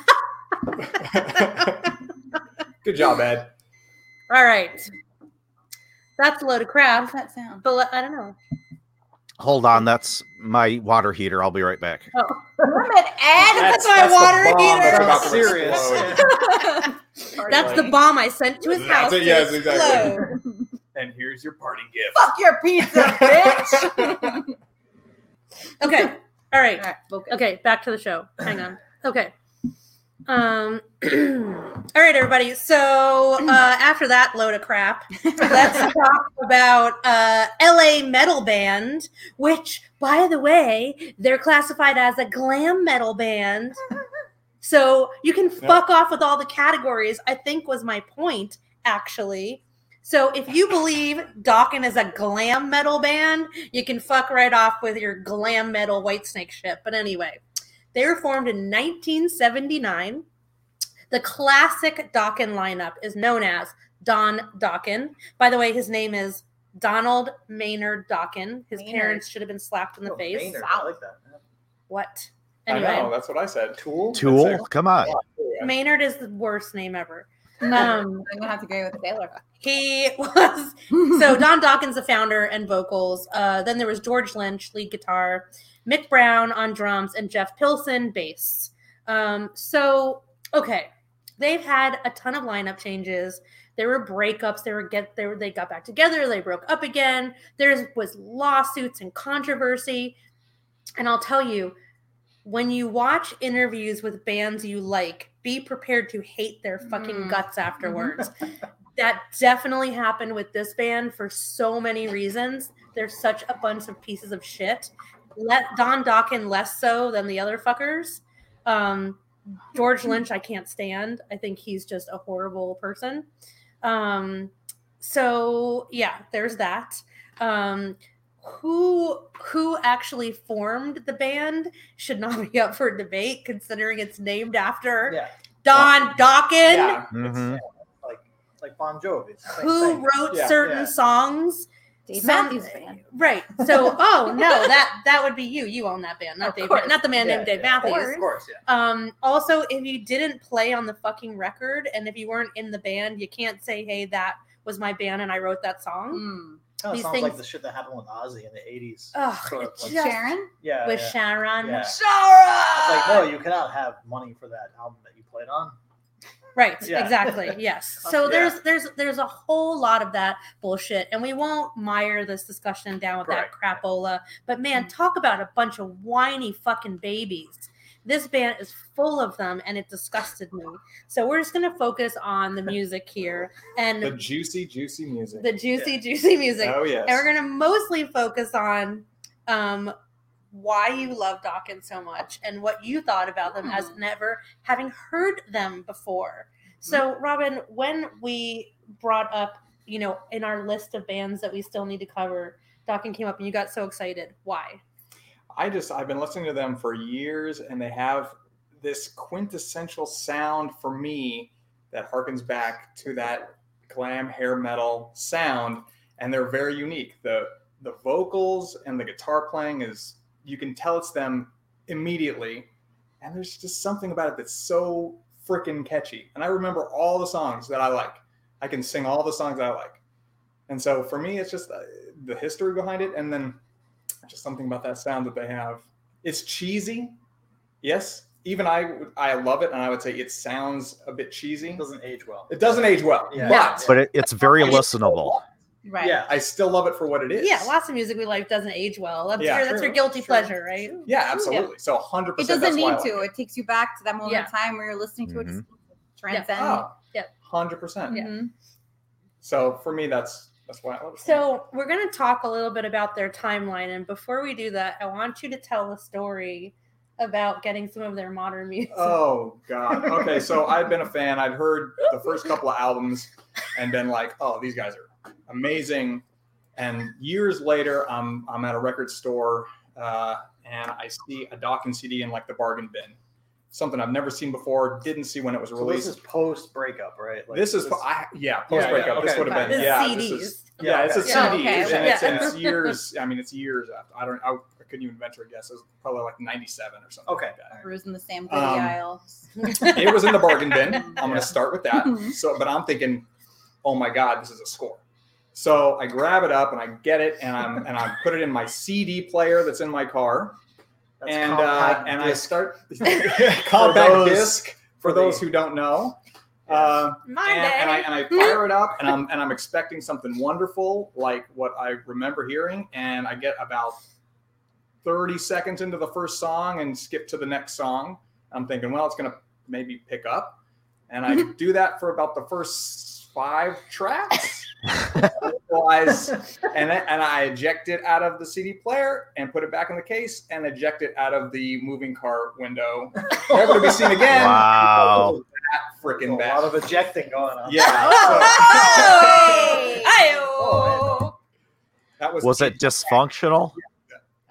Good job, Ed. All right. That's a load of How crap. does that sound? But I don't know. Hold on, that's my water heater. I'll be right back. Damn it, Ed! That's my the water bomb heater. that's Serious. That's (laughs) the bomb I sent to his That's house. it, yes, exactly. explode. And here's your party gift. Fuck your pizza, bitch! (laughs) Okay. All right. All right, focus. Okay, back to the show. Hang on. Okay. Um (clears throat) all right, everybody. So uh after that load of crap, let's (laughs) talk about uh LA metal band, which by the way, they're classified as a glam metal band. So you can fuck off with all the categories, I think was my point, actually. So if you believe Dokken is a glam metal band, you can fuck right off with your glam metal White Snake shit. But anyway, they were formed in 1979. The classic Dokken lineup is known as Don Dokken. By the way, his name is Donald Maynard Dokken. His Maynard. parents should have been slapped in the Oh, face. Maynard, I like that. What? I know, that's what I said. Tool. Tool, come on. Maynard is the worst name ever. (laughs) No, Um, I'm gonna have to agree with Taylor. he was so (laughs) Don Dokken, the founder and vocals. Uh, then there was George Lynch, lead guitar, Mick Brown on drums, and Jeff Pilson, bass. Um, so okay, they've had a ton of lineup changes. There were breakups. They were get they were they got back together. They broke up again. There was lawsuits and controversy. And I'll tell you, when you watch interviews with bands you like, be prepared to hate their fucking Mm. guts afterwards (laughs) that definitely happened with this band for so many reasons. There's such a bunch of pieces of shit. Let Don Dokken less so than the other fuckers. Um, George (laughs) Lynch, I can't stand. I think he's just a horrible person. Um, so yeah, there's that. Um, who who actually formed the band should not be up for debate, considering it's named after Yeah. Don Dokken Yeah. Mhm. It's, uh, like like Bon Jovi. It's the same who thing. wrote Yeah, certain yeah. songs. Dave Some- Matthews Band. Right. So, (laughs) oh no, that that would be you. You own that band, not Of Dave. course. Not the man Yeah, named Dave yeah, Matthews. Of course, yeah. Um, also, if you didn't play on the fucking record, and if you weren't in the band, you can't say, "Hey, that was my band, and I wrote that song." Mm. Kind of sounds things- like the shit that happened with Ozzy in the '80s. Ugh, Sort of like- Sharon? yeah, with yeah. Sharon. Yeah. Shara! Like, no, you cannot have money for that album that you played on. Right, Yeah. exactly. (laughs) Yes. So Yeah. there's there's there's a whole lot of that bullshit, and we won't mire this discussion down with that crapola. But man, mm-hmm. talk about a bunch of whiny fucking babies. This band is full of them, and it disgusted me. So we're just gonna focus on the music here and The juicy, juicy music. the juicy, juicy music. oh yes. And we're gonna mostly focus on um why you love Dokken so much and what you thought about them as Hmm. never having heard them before. So, Robin, when we brought up, you know, in our list of bands that we still need to cover, Dokken came up and you got so excited. Why? I just I've been listening to them for years, and they have this quintessential sound for me that harkens back to that glam hair metal sound, and they're very unique. the The vocals and the guitar playing is you can tell it's them immediately. And there's just something about it that's so freaking catchy. And I remember all the songs that I like. I can sing all the songs I like. And so for me, it's just uh, the history behind it, and then just something about that sound that they have. It's cheesy, yes. Even I, I love it, and I would say it sounds a bit cheesy. It doesn't age well. It doesn't age well, Yeah. but but it, it's very I listenable. Right. Yeah. I still love it for what it is. Yeah, lots of music we like doesn't age well. That's Yeah. your that's your guilty true. pleasure, right? Yeah, absolutely. So 100%. It doesn't that's why I need like to. It. It takes you back to that moment Yeah. in time where you're listening to it. Mhm. Just transcend. Oh, Yeah. hundred percent. Yeah. So for me, that's that's why I love it. So we're going to talk a little bit about their timeline, and before we do that, I want you to tell a story about getting some of their modern music. Oh God. Okay, so I've been a fan. I'd heard the first couple of albums and been like, "Oh, these guys are amazing." And years later, I'm I'm at a record store uh, and I see a Dokken CD in like the bargain bin. Something I've never seen before. Didn't see when it was So this is post breakup, right? Like, this is I, yeah post breakup. yeah, this okay. would have been is yeah. CDs. This is, Yeah, yeah, it's a okay. Yeah, CD, okay, and, it's, and it's (laughs) years. I mean, it's years after. I don't. I, I couldn't even venture a guess. It was probably like '97 or something. Okay. like that. Cruising the same goodie Um, aisles. it was in the bargain bin. I'm going to start with that. Mhm. So, but I'm thinking, oh my god, this is a score. So I grab it up and I get it and I'm and I put it in my CD player that's in my car That's and uh, compact and I start (laughs) compact those- disc for for those who don't know. Uh, and, and I and I (laughs) fire it up and I'm and I'm expecting something wonderful like what I remember hearing and I get about 30 seconds into the first song and skip to the next song. I'm thinking, well, it's gonna maybe pick up. And I (laughs) do that for about the first five tracks. Realize- (laughs) and then, and I eject it out of the CD player and put it back in the case and eject it out of the moving car window, never to be seen again. Wow. was That There's freaking a lot of ejecting going on. Yeah. Hey! Oh, (laughs) That was Was it dysfunctional?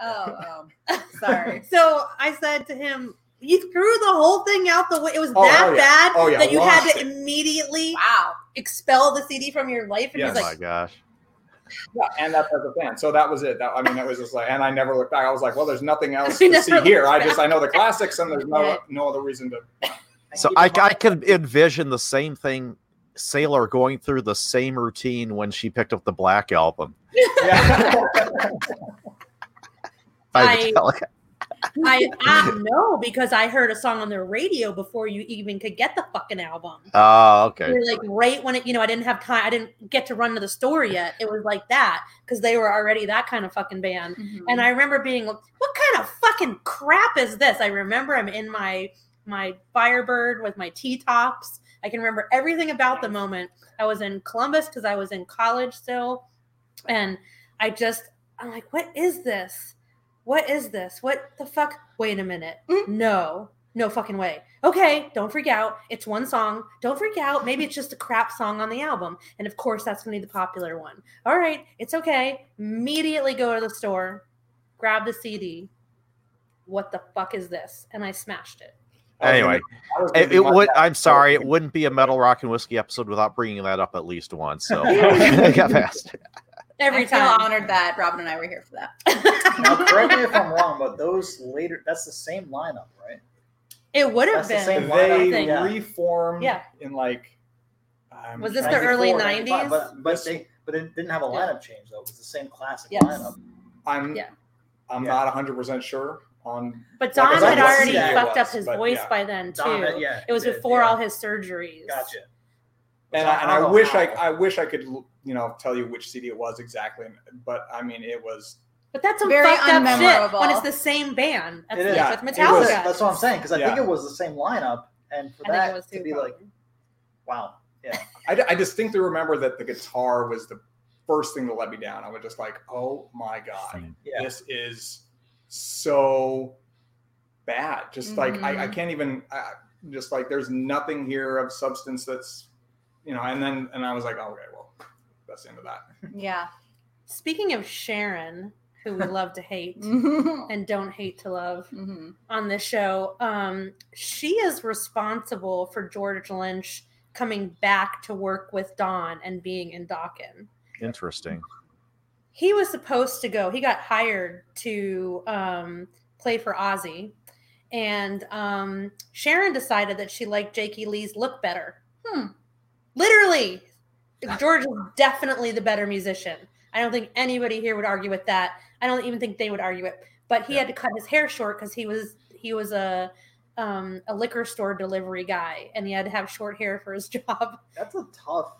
Oh, oh, (laughs) sorry. So I said to him, "You threw the whole thing out the way. It was Oh, that oh, yeah. bad Oh, yeah, that you had to it. immediately Wow. expel the CD from your life." And Yes. Oh my gosh. Yeah, and that's as a fan. So that was it. That, I mean, it was just like, and I never looked back. I was like, well, there's nothing (laughs) else to see here. looked I just, I know the classics, and there's no, no other reason to. And So I, in I mind- could envision the same thing, Sailor going through the same routine when she picked up the Black album. (laughs) Yeah. (laughs) I- Metallica. "I, I know because I heard a song on the radio before you even could get the fucking album." Oh, okay. You're like right when it, you know, I didn't have time. I didn't get to run to the store yet. It was like that because they were already that kind of fucking band. Mhm. And I remember being like, "What kind of fucking crap is this?" I remember I'm in my my Firebird with my T tops. I can remember everything about the moment. I was in Columbus because I was in college still, and I just I'm like, "What is this? What is this? What the fuck? Wait a minute! Mm-hmm. No." No fucking way. Okay, don't freak out. It's one song. Don't freak out. Maybe it's just a crap song on the album. And of course, that's going to be the popular one. All right, it's okay. Immediately go to the store, grab the CD. What the fuck is this? And I smashed it. Anyway, it, it would. I'm sorry, it wouldn't be a Metal Rock and Whiskey episode without bringing that up at least once. So (laughs) (laughs) I got past. It. Every I feel honored that Robin and I were here for that. Now, correct me if I'm wrong, but those later, that's the same lineup, right? it would have That's the been. same lineup, They thing. yeah. reformed Yeah. in like. I'm Was this the to- early 95, 90s? But, but they but it didn't have a Yeah. lineup change though. It was the same classic Yes. lineup. I'm. Yeah. I'm Yeah. not 100 percent sure on. But Don as I had can already see it fucked up was, his but voice yeah. by then too. Don yeah, it was did, before yeah. all his surgeries. Gotcha. And I, and I I wish I. I wish I could you know tell you which CD it was exactly, but I mean it was But that's some Very fucked up shit unmemorable. when it's the same band. That's It. Yeah, with it Metallica. was- That's what I'm saying because I think it was the same lineup, and for I that it was to too. be like, wow, yeah, (laughs) I, d- I distinctly remember that the guitar was the first thing that let me down. I was just like, oh my god, yeah. this is so bad. Just like I, I Mhm. can't even. I, just like there's nothing here of substance that's you know. And then and I was like, oh, okay, well that's the end of that. (laughs) Yeah. Speaking of Sharon, who we love to hate (laughs) Mhm. and don't hate to love Mhm. on this show, um, she is responsible for George Lynch coming back to work with Don and being in Dokken. Interesting. he was supposed to go he got hired to um, play for ozzy and um, Sharon decided that she liked Jakey Lee's look better. Hmm. Literally, George is definitely the better musician. I don't think anybody here would argue with that. I don't even think they would argue it. But he Yeah. had to cut his hair short because he was he was a um, a liquor store delivery guy, and he had to have short hair for his (laughs) job. That's a tough.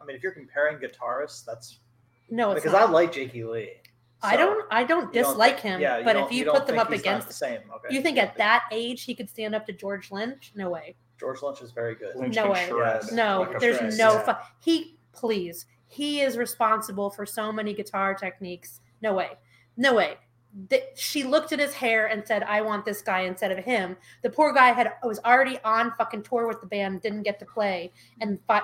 I mean, if you're comparing guitarists, that's No, it's because not. I like Jakey Lee. I don't I don't you don't dislike him, yeah, but if you, don't put them up against the same, okay. you think don't at that age he could stand up to George Lynch? No way. George Lynch is very good. Lynch No way. shred No, like there's fist. no yeah. fu- he please. He is responsible for so many guitar techniques. No way. No way. Th- she looked at his hair and said, "I want this guy instead of him." The poor guy had was already on fucking tour with the band, didn't get to play, and fi-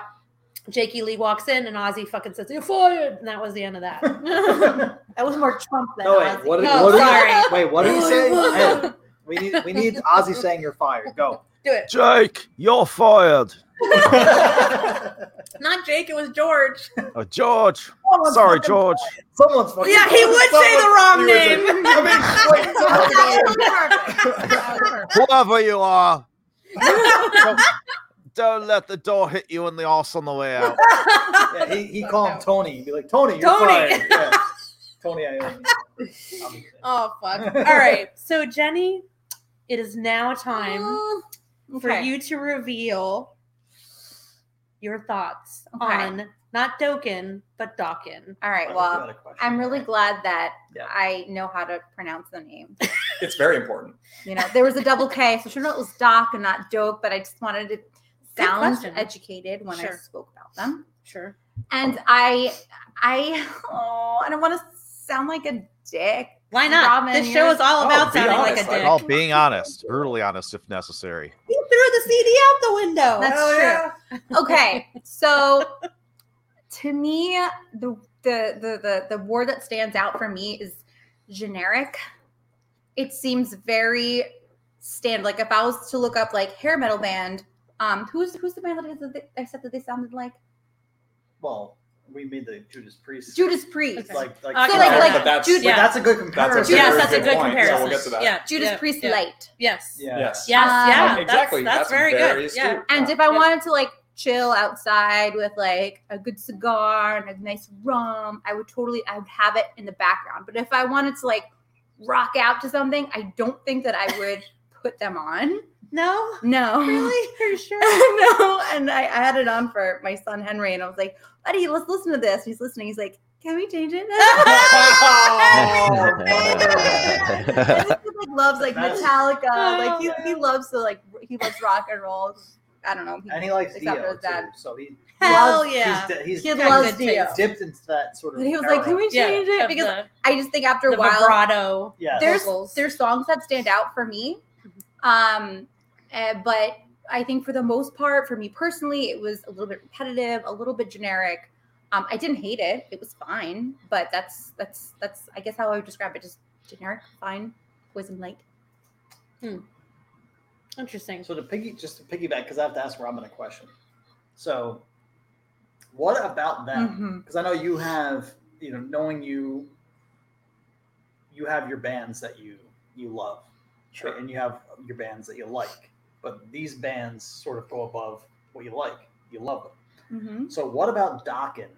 Jakey Lee walks in and Ozzy fucking says, "You're fired," and that was the end of that. (laughs) That was more Trump than No wait, Ozzy. what did, No, what sorry. He, wait, what did he say? (laughs) Hey, we need we need Ozzy saying you're fired. Go. Do it. Jake, you're fired. (laughs) Not Jake. It was George. Oh, George. Someone's Sorry, fucking- George. Someone's fucking. Yeah, he would say the wrong he would name. I mean, wait, That was someone- perfect. That was perfect. Whoever you are, don't, don't let the door hit you in the arse on the way out. yeah, he he called him Tony. He'd be like, Tony, you're Tony. fired. (laughs) Yeah. Tony Iommi. Obviously. oh fuck. (laughs) All right. So Jenny, it is now time uh, for you to reveal your thoughts Okay. on not Dokken but Dawkin. All right. Well, question. I'm really glad that Yeah. I know how to pronounce the name. (laughs) It's very important. You know, there was a double K, so I should know it was Doc and not Doke, but I just wanted to sound educated when I spoke about them. Sure. And I, I, (laughs) oh, I don't want to sound like a dick. Why not? Robin, this show is all Oh, about be sounding honest, like a I- dick. Oh, being honest, brutally honest if necessary. You threw the CD out the window. That's Hell true. yeah. okay so to me the, the the the the word that stands out for me is generic it seems very stand like if i was to look up like hair metal band um who's who's the band that, is, that i said that they sounded like Well, we made the Judas Priest. judas priest Okay. Like, like, So, like- like but that's, Jude- But Yeah. that's a good That's a comparison. yes, very that's a good good point, so comparison. we'll get to that. Yeah. judas yeah, priest yeah. light Yes. Yeah. Yes. Yes. Um, yeah. Exactly. That's, that's That's very, very good. astute. Yeah. and if i Yeah. wanted to like chill outside with like a good cigar and a nice rum i would totally i would have it in the background but if i wanted to like rock out to something i don't think that i would put them on No. no (laughs) Really? Are you sure? (laughs) no and I, I had it on for my son henry and i was like buddy let's listen to this he's listening he's like can we change it (laughs) And he like loves like metallica oh, like he, Oh, he loves to like he loves rock and roll i don't know And he likes Except for Dio his dad. too. So he Hell loves- yeah. He's, he's, he got loves good Dio. taste. dipped into that sort of. And he was like, "Can we Yeah, change it?" Because the, I just think after a while, vibrato. Yeah. there's vocals. there's songs that stand out for me, um, eh, but I think for the most part, for me personally, it was a little bit repetitive, a little bit generic. Um, I didn't hate it; it was fine, but that's that's that's I guess how I would describe it: just generic, fine, poison light. Hmm. Interesting. So to piggy, just to piggyback, because I have to ask Robin a question. So, what about them? Because I know you have, you know, knowing you, you have your bands that you you love, Sure. and you have your bands that you like. But these bands sort of go above what you like. You love them. Mhm. So what about Dokken?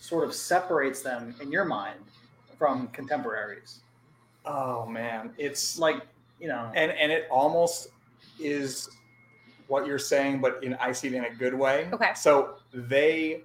Sort of separates them in your mind from contemporaries. Oh man, it's Like you know, and and it almost is what you're saying, but in I see it in a good way. Okay. So they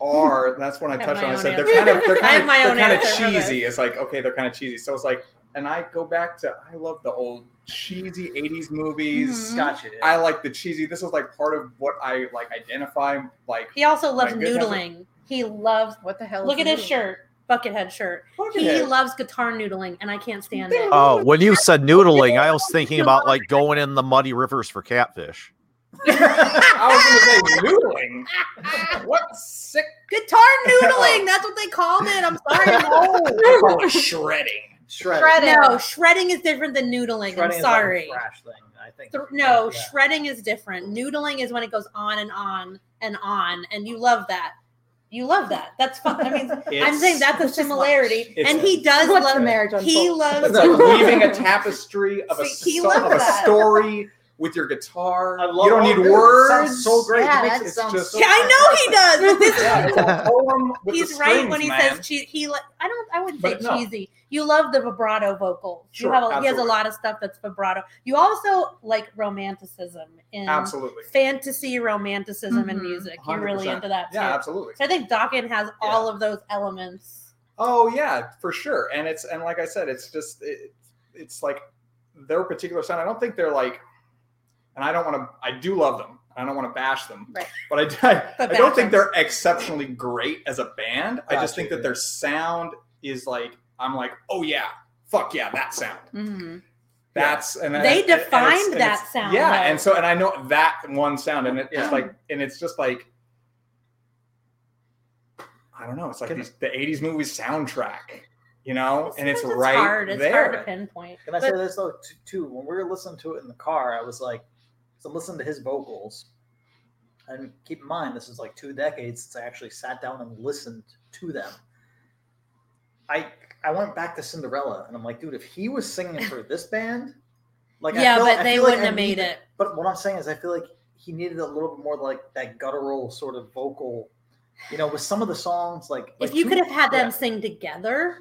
are. That's when I I touched on. I said they're kind of they're (laughs) kind of they're kind of answer for this. cheesy. It's like okay, they're kind of cheesy. So it's like, and I go back to I love the old cheesy '80s movies. Mhm. gotcha. I like the cheesy. This is like part of what I like identify. Like He also loves My goodness. noodling. He loves. What the hell? Look is at his the shirt, buckethead shirt. He loves guitar noodling, and I can't stand it. Oh, when you said noodling, I was thinking about like going in the muddy rivers for catfish. (laughs) I was going to say noodling. What sick? Guitar noodling. That's what they called it. I'm sorry. No. (laughs) I call it shredding. Shredding. Shredding. No, shredding is different than noodling. Shredding I'm is like a sorry. thrash thing. I think. Th- no, Yeah. shredding is different. Noodling is when it goes on and on and on, and you love that. You love that. That's fun. I mean, (laughs) I'm saying that's a similarity, and he does love. the marriage He loves. It's weaving a (laughs) tapestry of a, so- of a story with your guitar. I love you don't need of it. It words. sounds so great. Yeah, It makes that it sounds just- so Yeah, I know he does. This Yeah, (laughs) it's a poem with he's the right strings, when he man. says che- he. Like I don't. I wouldn't say But no. cheesy. You love the vibrato vocals. Sure, you have. A, he has a lot of stuff that's vibrato. You also like romanticism in Absolutely. fantasy romanticism in Mhm. music. You're really into that too. Yeah, absolutely. So I think Dokken has all of those elements. Oh yeah, for sure. And it's and like I said, it's just it, it's like their particular sound. I don't think they're like, and I don't want to. I do love them. I don't want to bash them, Right. but I, I, (laughs) But I don't think they're exceptionally great as a band. I just think that their sound is like I'm like, oh yeah, fuck yeah, that sound. hmm That's and They and- and defined and that sound, Yeah, though. and so and I know that one sound, and it's Yeah. like, and it's just like, I don't know. It's like these, the '80s movie soundtrack, you know, and it's Sometimes right hard. It's there. hard to pinpoint. Can I But- say this though too? When we were listening to it in the car, I was like, so listen to his vocals, and keep in mind this is like two decades since I actually sat down and listened to them. I I went back to Cinderella, and I'm like, dude, if he was singing for this band, like I yeah, feel- but they wouldn't I have made it. But what I'm saying is, I feel like he needed a little bit more like that guttural sort of vocal. You know, with some of the songs, like, If like you two- could have had them sing together,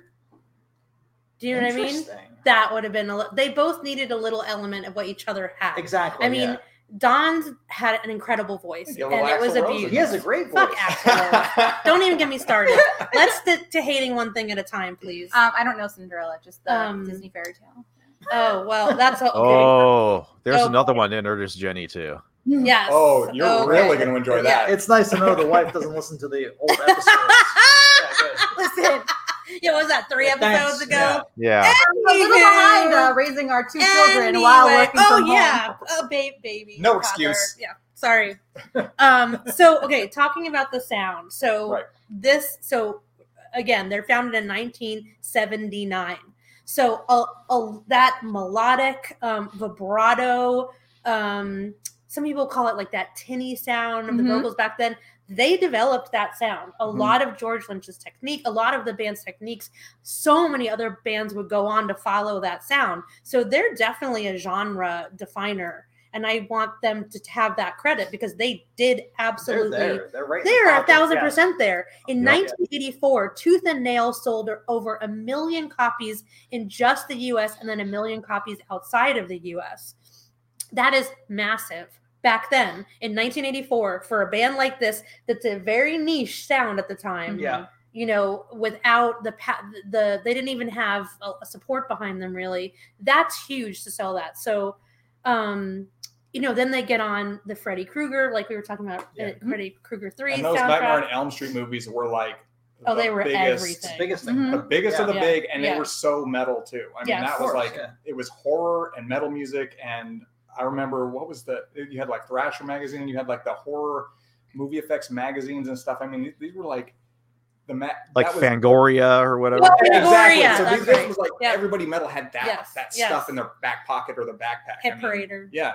do you know what I mean? That would have been a. li- They both needed a little element of what each other had. Exactly. I mean, yeah. Don's had an incredible voice, Yeah, and little it was a Rose beauty. he has a great voice. Fuck Axl (laughs) Don't even get me started. (laughs) Let's stick to hating one thing at a time, please. Um, I don't know Cinderella, just the Um, Disney fairy tale. oh well, that's okay. Oh, there's Oh, another one introduced Jenny too. yes. Oh, you're Okay. really going to enjoy Yeah. that. It's nice to know the wife doesn't listen to the old (laughs) episodes. yeah. Listen, (laughs) yeah, was that three Yeah, episodes thanks. ago? Yeah. Yeah. I'm a little behind uh, raising our two children Anyway. while working oh from home. yeah, oh babe, baby. No father. excuse. Yeah, sorry. um. So okay, talking about the sound. So Right. this. So again, they're founded in 1979. So uh, uh, that melodic um, vibrato. Um, some people call it like that tinny sound of the Mhm. vocals back then. They developed that sound. A Mhm. lot of George Lynch's technique, a lot of the band's techniques. So many other bands would go on to follow that sound. So they're definitely a genre definer. And I want them to have that credit because they did absolutely They're there. They're right. they're a thousand yeah. percent there. In Yep. 1984, Tooth and Nail sold over a million copies in just the US and then a million copies outside of the US. That is massive. Back then, in 1984, for a band like this, that's a very niche sound at the time. Yeah. You know, without the pa- the they didn't even have a, a support behind them really. That's huge to sell that. So, um, you know, then they get on the Freddy Krueger, like we were talking about, Yeah. uh, Freddy Krueger three And those soundtrack. Nightmare on Elm Street movies were like Oh, the they were biggest, everything. The biggest thing. Mhm. the biggest of the Yeah. big, and Yeah. they were so metal too. I mean, Yeah, that was like yeah. it was horror and metal music, and I remember what was the you had like Thrasher magazine, and you had like the horror movie effects magazines and stuff. I mean, these, these were like the ma- Like that was- Fangoria or whatever. Well, Yeah, exactly. Fangoria, So these, this right. was like Yeah. everybody metal had that Yes, that yes. stuff in their back pocket or the backpack. I mean, Parader. yeah.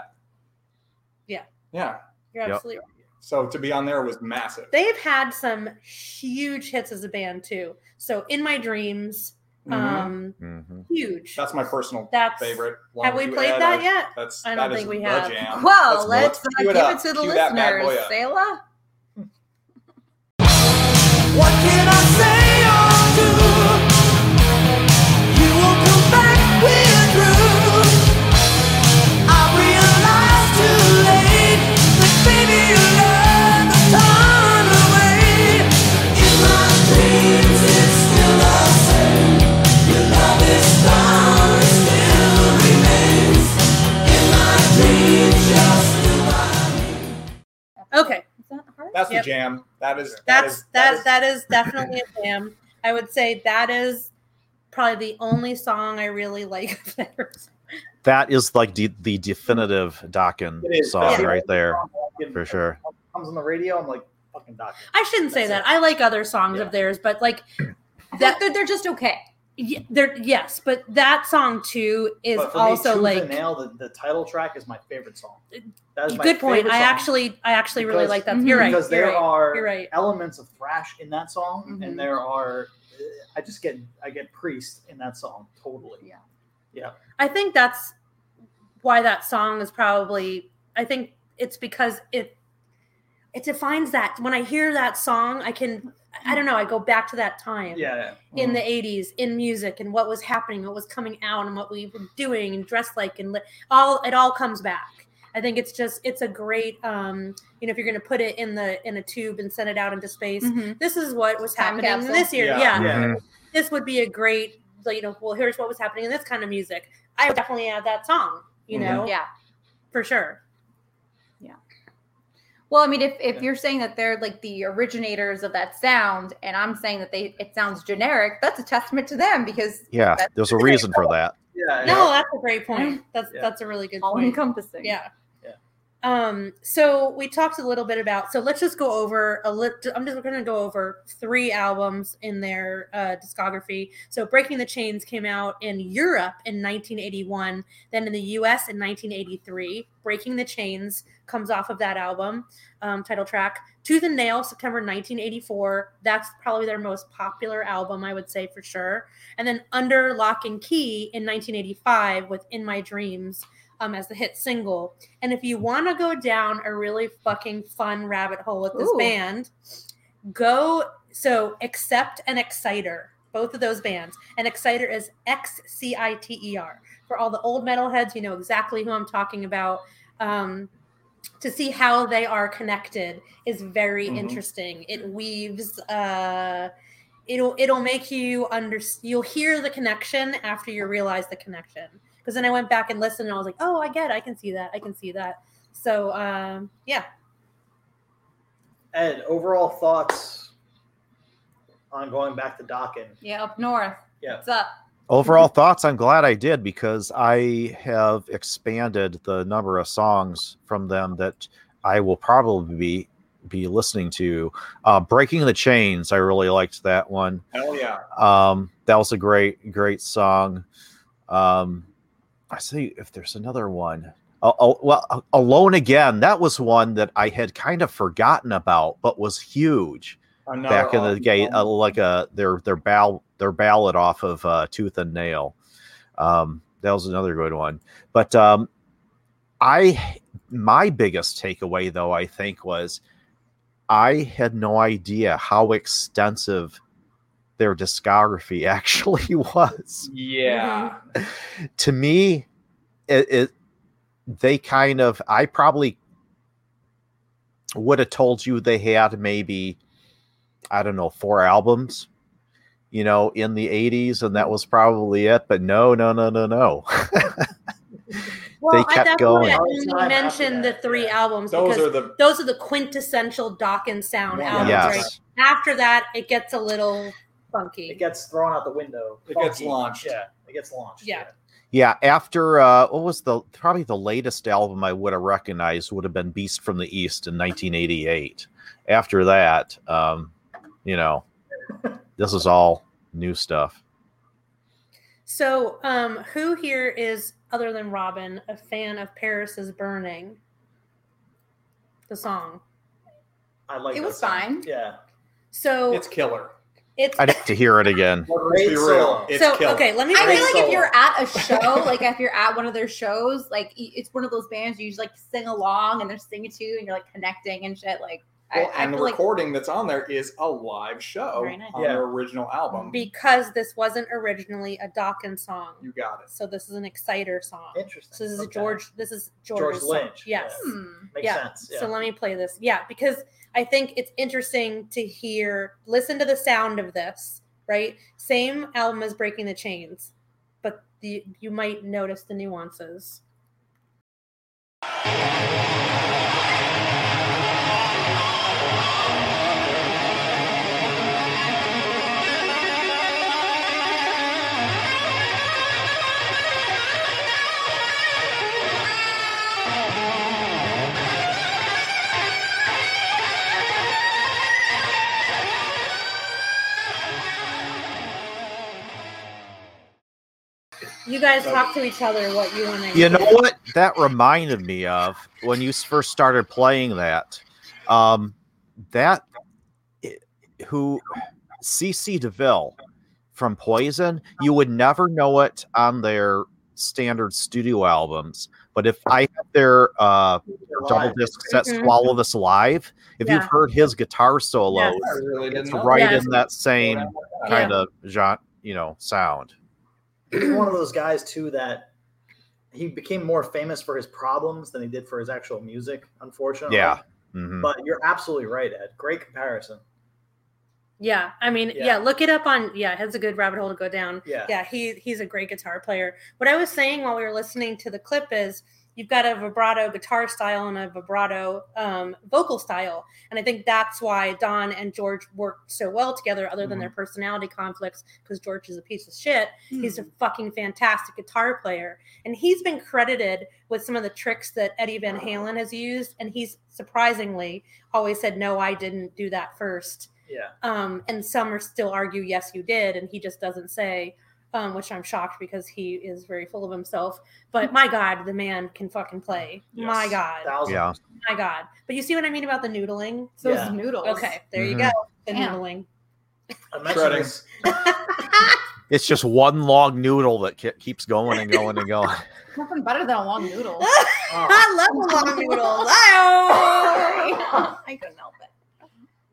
Yeah. Yeah. You're Yep. absolutely right. So to be on there was massive. They've had some huge hits as a band too. So in my dreams. Um, Mhm. huge. That's my personal That's favorite. Have we played add, that I- yet? That's I don't that is think we have. jam. Well, Let's- let's, let's uh, it give up. it to the Cue that bad boy listeners. up. Okay, Is that hard? That's Yep. the jam. That is that that's is- that is- that is definitely a jam. I would say that is probably the only song I really like. (laughs) That is like the, the definitive Dokken song Yeah. right there Fucking- for sure. Comes on the radio. I'm like fucking doctor. I shouldn't say That's that. I like other songs Yeah. of theirs, but like That they're, they're just okay. Y- there yes, but that song too is But for also me, like and Nail, the, the title track is my favorite song. That is my good point. I actually I actually really like that. Mhm. You're right. because you're there right. are right. elements of thrash in that song, Mhm. and there are. I just get I get priest in that song totally. Yeah. Yeah. I think that's why that song is probably I think it's because it it defines that when I hear that song I can I don't know I go back to that time Yeah. yeah. in the 80s in music and what was happening what was coming out and what we were doing and dressed like and li- all it all comes back I think it's just it's a great um you know if you're going to put it in the in a tube and send it out into space Mhm. this is what was Time happening capsule. this year Yeah. yeah Mhm. this would be a great you know well here's what was happening in this kind of music i would definitely add that song you Mhm. know Yeah. for sure Well, I mean, if, if Yeah. you're saying that they're like the originators of that sound, and I'm saying that they it sounds generic, that's a testament to them because Yeah, there's a reason for that. Yeah. no that's a great point that's Yeah. that's a really good all point encompassing. yeah Yeah. Um so we talked a little bit about so let's just go over a little i'm just going to go over three albums in their uh, discography. So breaking the chains came out in europe in 1981 then in the us in 1983 breaking the chains comes off of that album um, title track. Tooth and nail september 1984 that's probably their most popular album i would say for sure. And then under lock and key in 1985 with in my dreams um, as the hit single and if you want to go down a really fucking fun rabbit hole with this Ooh. band, go so Accept and Exciter, both of those bands. And Exciter is X C I T E R. For all the old metalheads, you know exactly who I'm talking about. Um, to see how they are connected is very Mhm. interesting. It weaves. Uh, it'll it'll make you under. You'll hear the connection after you realize the connection. Because then I went back and listened, and I was like, "Oh, I get. It. I can see that. I can see that." So, um, yeah. Ed, overall thoughts on going back to Dokken? Yeah, up north. Yeah. What's up? Overall thoughts, I'm glad I did because I have expanded the number of songs from them that I will probably be be listening to. Uh, Breaking the Chains, I really liked that one. Hell yeah. Um, that was a great, great song. Um, I see if there's another one. Oh, oh, well, uh, Alone Again. That was one that I had kind of forgotten about, but was huge Another back in the day. Uh, like a their their ball their ballad off of uh, Tooth and Nail. Um, that was another good one. But um, I my biggest takeaway though I think was I had no idea how extensive their discography (laughs) actually was. Yeah. (laughs) To me, it, it they kind of I probably would have told you they had maybe I don't know four albums, you know, in the '80s, and that was probably it. But no, no, no, no, no. (laughs) Well, They kept at that going. point, I All only mentioned the three yeah. albums Those because are the those are the quintessential Dokken sound Yeah. albums. Yes. Right? After that, it gets a little funky. It gets thrown out the window. It gets launched. Yeah, it gets launched. Yeah. Yeah, after uh what was the probably the latest album I would have recognized would have been Beast from the East in 1988. After that, um, you know, (laughs) this is all new stuff. So, um, who here is other than Robin a fan of Paris is Burning? The song. I like It that was song. fine. Yeah. So it's killer. It's I'd have to hear it again. (laughs) Let's be Great real. solo. It's so killer. okay. Let me. I feel like if you're at a show, like if you're at one of their shows, like it's one of those bands you just like sing along and they're singing to you and you're like connecting and shit. Like Well, I, I and the feel like recording that's on there is a live show nice. on Yeah. their original album. because this wasn't originally a Dokken song. you got it. So this is an Exciter song. Interesting. So this is Okay. George. This is George George's song. Lynch, Yes. yeah. hmm. Makes yeah. sense. Yeah. So let me play this. Yeah, because I think it's interesting to hear, listen to the sound of this. Right, same album as Breaking the Chains, but the, you might notice the nuances. You guys talk to each other what you want to. You know what that reminded me of when you first started playing that? Um, that i- who CC DeVille from Poison, you would never know it on their standard studio albums. But if I have their uh, double disc set Mhm. Swallow This Live, if Yeah. you've heard his guitar solos, I really it's right Yes. in that same Yeah. kind of genre, you know, sound. He's one of those guys too that he became more famous for his problems than he did for his actual music. Unfortunately, Yeah. Mhm. But you're absolutely right, Ed. Great comparison. Yeah, I mean, yeah. Yeah. look it up on. Yeah, it's a good rabbit hole to go down. Yeah. Yeah, he he's a great guitar player. What I was saying while we were listening to the clip is you've got a vibrato guitar style and a vibrato um, vocal style, and I think that's why Don and George worked so well together. Other than their personality conflicts, because George is a piece of shit. He's a fucking fantastic guitar player, and he's been credited with some of the tricks that Eddie Van Halen has used, and he's surprisingly always said, "No, I didn't do that first Yeah. um, and some are still argue yes you did and he just doesn't say um, which i'm shocked because he is very full of himself but my god the man can fucking play my god Thousand. Yeah. my god but you see what i mean about the noodling So Yeah. it's noodles. okay there you Mhm. go the Damn. noodling I mentioned Shredding. (laughs) It's just one long noodle that ke- keeps going and going and going. (laughs) Nothing better than a long noodle. (laughs) i love the long noodles I, I couldn't help it.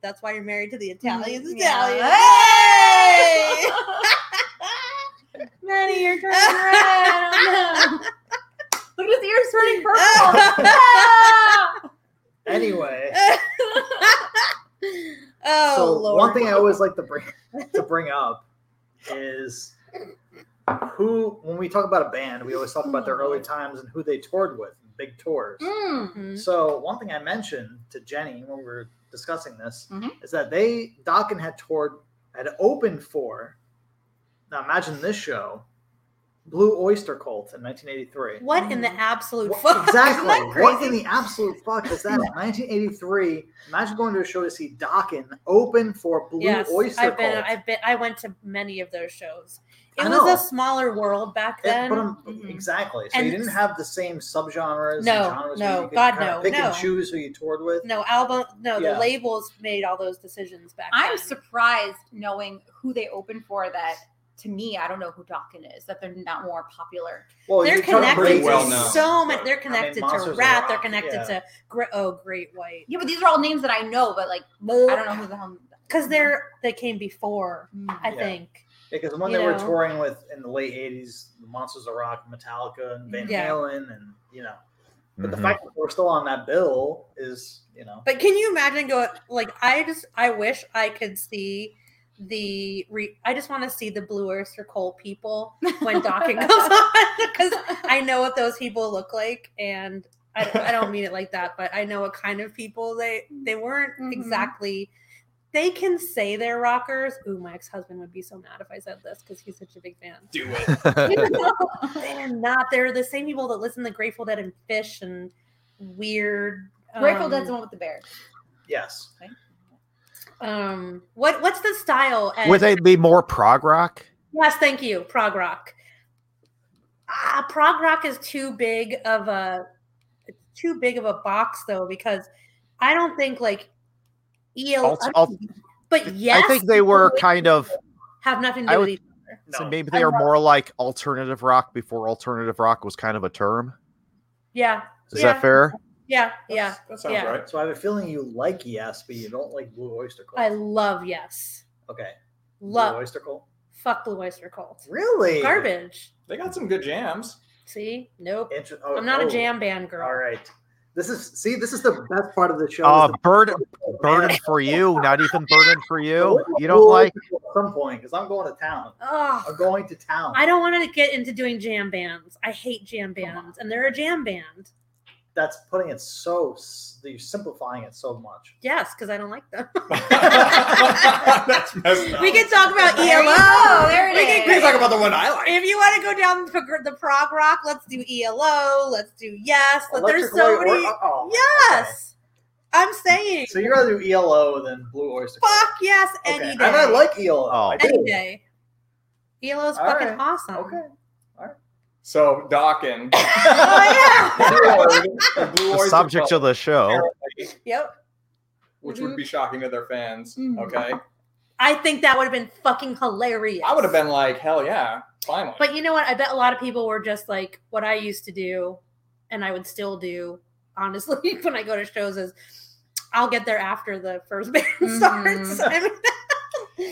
that's why you're married to the italians Mm, Yeah. italians Hey! Manny, you're turning red. Oh, no. (laughs) Look at his ears turning purple. (laughs) Anyway, (laughs) oh so lord one thing I always like to bring to bring up is who when we talk about a band, we always talk about their early times and who they toured with, big tours. Mm. Mhm. So one thing I mentioned to Jenny when we were discussing this Mhm. is that they Dokken had toured had opened for. Now imagine this show, Blue Oyster Cult in 1983. What in the absolute What- fuck? exactly. (laughs) Isn't that What in the absolute fuck is that? 1983. Imagine going to a show to see Dokken open for Blue Yes, Oyster I've been, Cult. I've been, I went to many of those shows. It was a smaller world back It- then. but um, Mhm. exactly. So And you didn't have the same subgenres. No, and genres no, you God, kinda no, Pick no. and choose who you toured with. No album, no. Yeah. The labels made all those decisions back I'm then. surprised knowing who they opened for that to me, I don't know who Dokken is, that they're not more popular. Well, they're connected to well so many. but- They're I mean, connected to of Ratt. They're connected yeah. to Gre- oh Great White. Yeah, but these are all names that I know, but like I don't know who the hell. because they're they came before. Mm. I Yeah. think. Because when you they were know. touring with in the late '80s, the Monsters of Rock, Metallica, and Van Yeah. Halen, and you know, but the Mhm. fact that we're still on that bill is, you know, But can you imagine going like I just I wish I could see the re, I just want to see the Blue Oyster Cult people when (laughs) Dokken goes on (laughs) because I know what those people look like and I, I don't mean it like that but I know what kind of people they they weren't Mhm. exactly they can say they're rockers. Ooh, my ex husband would be so mad if I said this because he's such a big fan. Do it. (laughs) They're not. They're the same people that listen to Grateful Dead and Phish and weird. Grateful um, Dead's the one with the bear. yes. Um, what what's the style? Ed? Would they be more prog rock? Yes, thank you. Prog rock. Ah, prog rock is too big of a too big of a box though because I don't think like EL. I alt- don't- but yes, I think they were kind of. have nothing to do would- with each other. So No. maybe they are more like alternative rock before alternative rock was kind of a term. Yeah, Is Yeah. that fair? Yeah, yeah. That sounds yeah. right. So I have a feeling you like Yes, but you don't like Blue Oyster Cult. I love yes, okay. love Blue Oyster Cult. fuck Blue Oyster Cult. Really? Garbage. They got some good jams. See, nope. Inter- oh, I'm not oh. a jam band girl. All right. This is see. This is the best part of the show. Uh, is the- burden, burden for you, not even burden for you. You don't like? At some point because I'm going to town. Ugh. I'm going to town. I don't want to get into doing jam bands. I hate jam bands, and they're a jam band. That's putting it so. You're simplifying it so much. Yes, because I don't like them. (laughs) (laughs) That's messed up. we can talk about There ELO. There it We is. can- We can talk about the one I like. If you want to go down the, prog- the prog rock, let's do ELO. Let's do yes. But there's so Light many. Or- oh, yes, I'm saying. So you rather do ELO than Blue Oyster Cult? Fuck yes, any Okay. day. And I like ELO. Oh. I any day. ELO is All fucking right. awesome. Okay. So Dawkins, (laughs) Oh the Blue The Oyster subject Cult, of the show. Yep. which Mhm. would be shocking to their fans. Mhm. Okay, I think that would have been fucking hilarious. I would have been like, hell yeah, finally. But you know what? I bet a lot of people were just like what I used to do, and I would still do, honestly, (laughs) when I go to shows is I'll get there after the first band (laughs) Mhm. starts. I mean,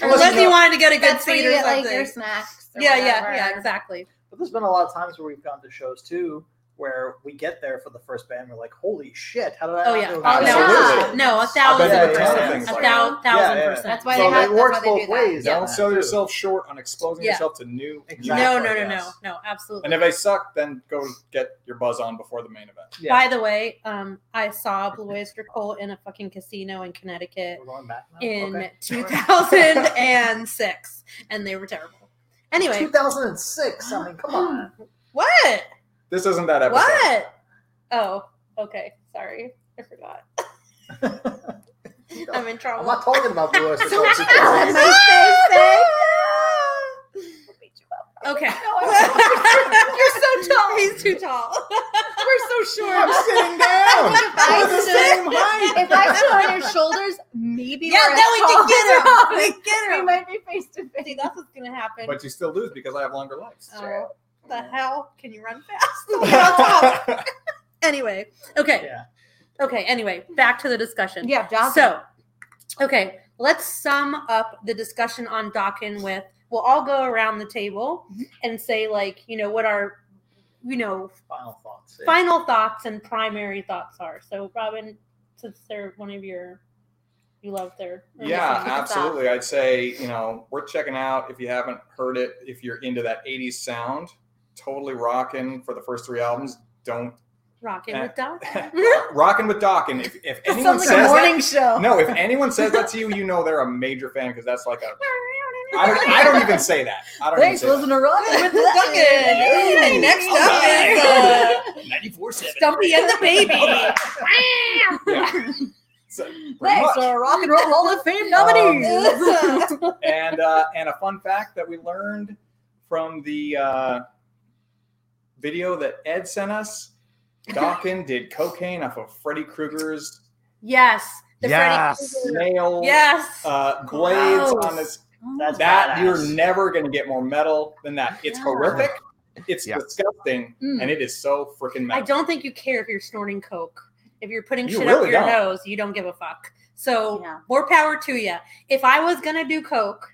Unless unless you you wanted to get a good seat or something. like your snacks. or yeah, yeah, yeah, exactly. But there's been a lot of times where we've gone to shows too, where we get there for the first band, we're like, "Holy shit! How did I?" Oh yeah. know Oh no. Absolutely. No, a I bet thousand there percent. tons of A things like thou- thousand Yeah, yeah. percent. That's why So they have. it works both ways. Yeah. Don't sell yourself short on exposing Yeah. yourself to new. Exactly. No, no, no, no, no, absolutely. And if they suck, then go get your buzz on before the main event. Yeah. By the way, um, I saw Blue Oyster Cult in a fucking casino in Connecticut We're going back in Okay. 2006, and they were terrible. Anyway, 2006. I mean, come on. (gasps) what? This isn't that episode. What? Oh, okay. Sorry, I forgot. (laughs) I'm in trouble. I'm not talking about Blue Oyster So Cult. much 2006. Okay. (laughs) You're so tall. He's too tall. (laughs) We're so short. I'm sitting down. I We're the stood- same height. If I stood on your shoulders, maybe Yeah, we're then we can get as him. Robin. We get We might be face to See, face. that's what's gonna happen. But you still lose because I have longer legs. Oh, the hell? Can you run fast? Get on top. anyway, okay. Yeah. Okay, anyway, back to the discussion. Yeah, Johnson. So, okay, let's sum up the discussion on Dokken with we'll all go around the table Mm-hmm. and say, like, you know, what our, you know, Final thoughts. yeah. final thoughts and primary thoughts are. So, Robin, since they're one of your, you love their. Yeah, kick us off. absolutely. I'd say, you know, worth checking out if you haven't heard it. If you're into that 80s sound, totally rocking for the first three albums. Don't Rocking with Dokken. (laughs) rocking with Dawkins. If, if (laughs) anyone sounds says like a that, show. no, if anyone says that to you, you know they're a major fan because that's like a. (laughs) I don't, I don't even say that. I don't Thanks, even say listen to Robin with Dokken. And next up is uh, 94 7. Stumpy and the Baby. Yeah. So, pretty Thanks, much. our Rock and Roll Hall of Fame (laughs) nominees. (laughs) (laughs) and uh, and a fun fact that we learned from the uh, video that Ed sent us. Dawkins did cocaine off of Freddy Krueger's yes. The Yes. Freddy Krueger. nail Yes. uh, blades Gross. on his. That's That badass. you're never gonna get more metal than that. It's Yeah. horrific. It's Yeah. disgusting, Mm. and it is so freaking I don't think you care if you're snorting coke. If you're putting You shit up your don't. nose, you don't give a fuck. So Yeah. more power to you. If I was gonna do coke,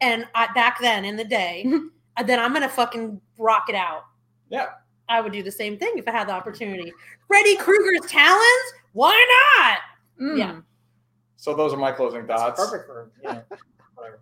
and I, back then in the day, (laughs) uh, then I'm gonna fucking rock it out. Yeah. I would do the same thing if I had the opportunity. Freddy Krueger's talons? Why not? Mm. Yeah. So those are my closing That's thoughts. perfect for you (laughs) know, whatever.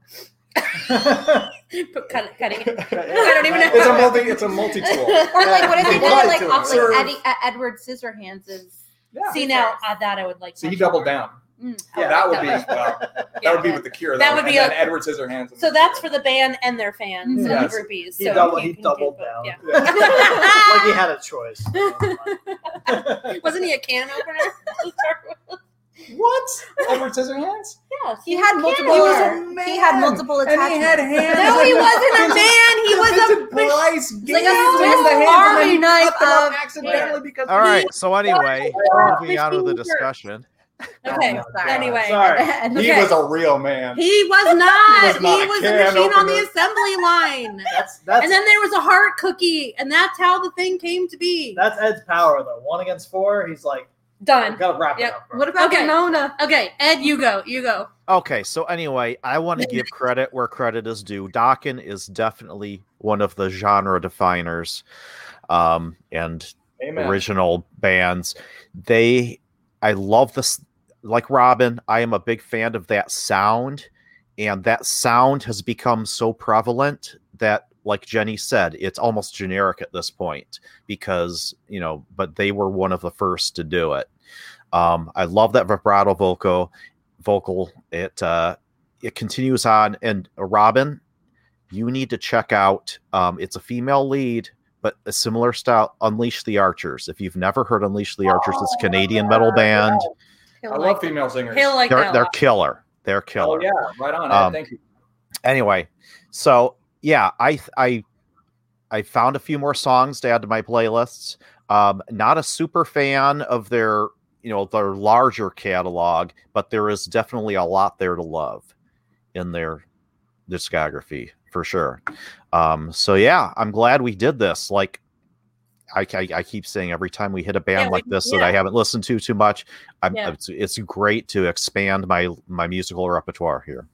(laughs) Put, cut it, cutting it. I don't even know. It's a multi. It's a multi tool. Or like what if they did it like Right off like Eddie, Edward Scissorhands is Yeah. See now, uh, that I would like. To. So he much doubled more. down. mm, Yeah, that would be that well, Yeah. that would be with the Cure. That though, would be and a- then Edward Scissorhands. So that's Cure. for the band and their fans and Yes. the groupies. He so doubled- he doubled do both, down. Yeah. (laughs) like he had a choice. (laughs) Wasn't he a can opener? (laughs) to start with? what? (laughs) Edward Scissorhands? yes, he had multiple. He was a man. he had man. multiple And he had hands. No, he wasn't a man. He was a. Vincent Price like a Swiss him the hands Army and then he knife cut them up of- accidentally because All right. So anyway, Yeah. moving on with the discussion. Okay. Oh sorry. Anyway, Sorry. (laughs) And he was a real man. he was not. He He was not a was, a can machine on the assembly line. That's that's And then there was a heart cookie, and that's how the thing came to be. that's Ed's power though. One against four, he's like, Done. gotta wrap Yep. it up. Bro. What about Okay. Winona? Okay, Ed, you go. You go. Okay, so anyway, I want to give credit where credit is due. Dokken is definitely one of the genre definers um, and Amen. original bands. They, I love this. Like Robin, I am a big fan of that sound, and that sound has become so prevalent that, like Jenny said, it's almost generic at this point because you know. But they were one of the first to do it. Um, I love that vibrato vocal. Vocal. It uh, it continues on, and uh, Robin, you need to check out. Um, it's a female lead but a similar style unleash the archers if you've never heard unleash the archers it's a canadian metal band He'll I like love female singers. He'll like they're, they're killer they're killer Oh yeah, right on. Ed. Um, Thank you. anyway so yeah i i I found a few more songs to add to my playlists. Um, not a super fan of their, you know, their larger catalog, but there is definitely a lot there to love in their discography for sure. Um, so yeah, I'm glad we did this. Like, I, I, I keep saying every time we hit a band Yeah, like this that I haven't listened to too much, I'm, Yeah. it's, it's great to expand my my musical repertoire here.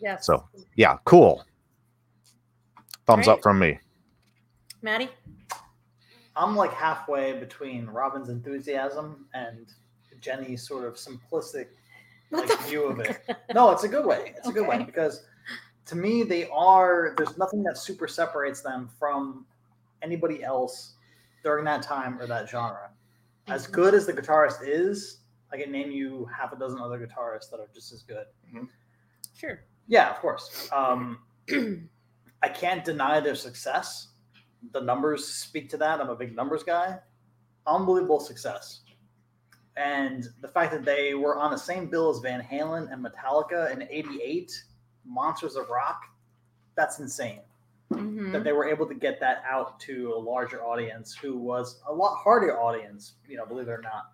Yeah. So yeah, cool. Thumbs Great. up from me. Maddie? I'm like halfway between Robin's enthusiasm and Jenny's sort of simplistic like view of it. No, it's a good way. It's a good way because to me they are. There's nothing that super separates them from anybody else during that time or that genre. As Mm-hmm. good as the guitarist is, I can name you half a dozen other guitarists that are just as good. Sure. Yeah, of course. Um, (clears throat) I can't deny their success. The numbers speak to that. I'm a big numbers guy. Unbelievable success. And the fact that they were on the same bill as Van Halen and Metallica in 88, Monsters of Rock, that's insane. Mhm. That they were able to get that out to a larger audience who was a lot harder audience, you know, believe it or not.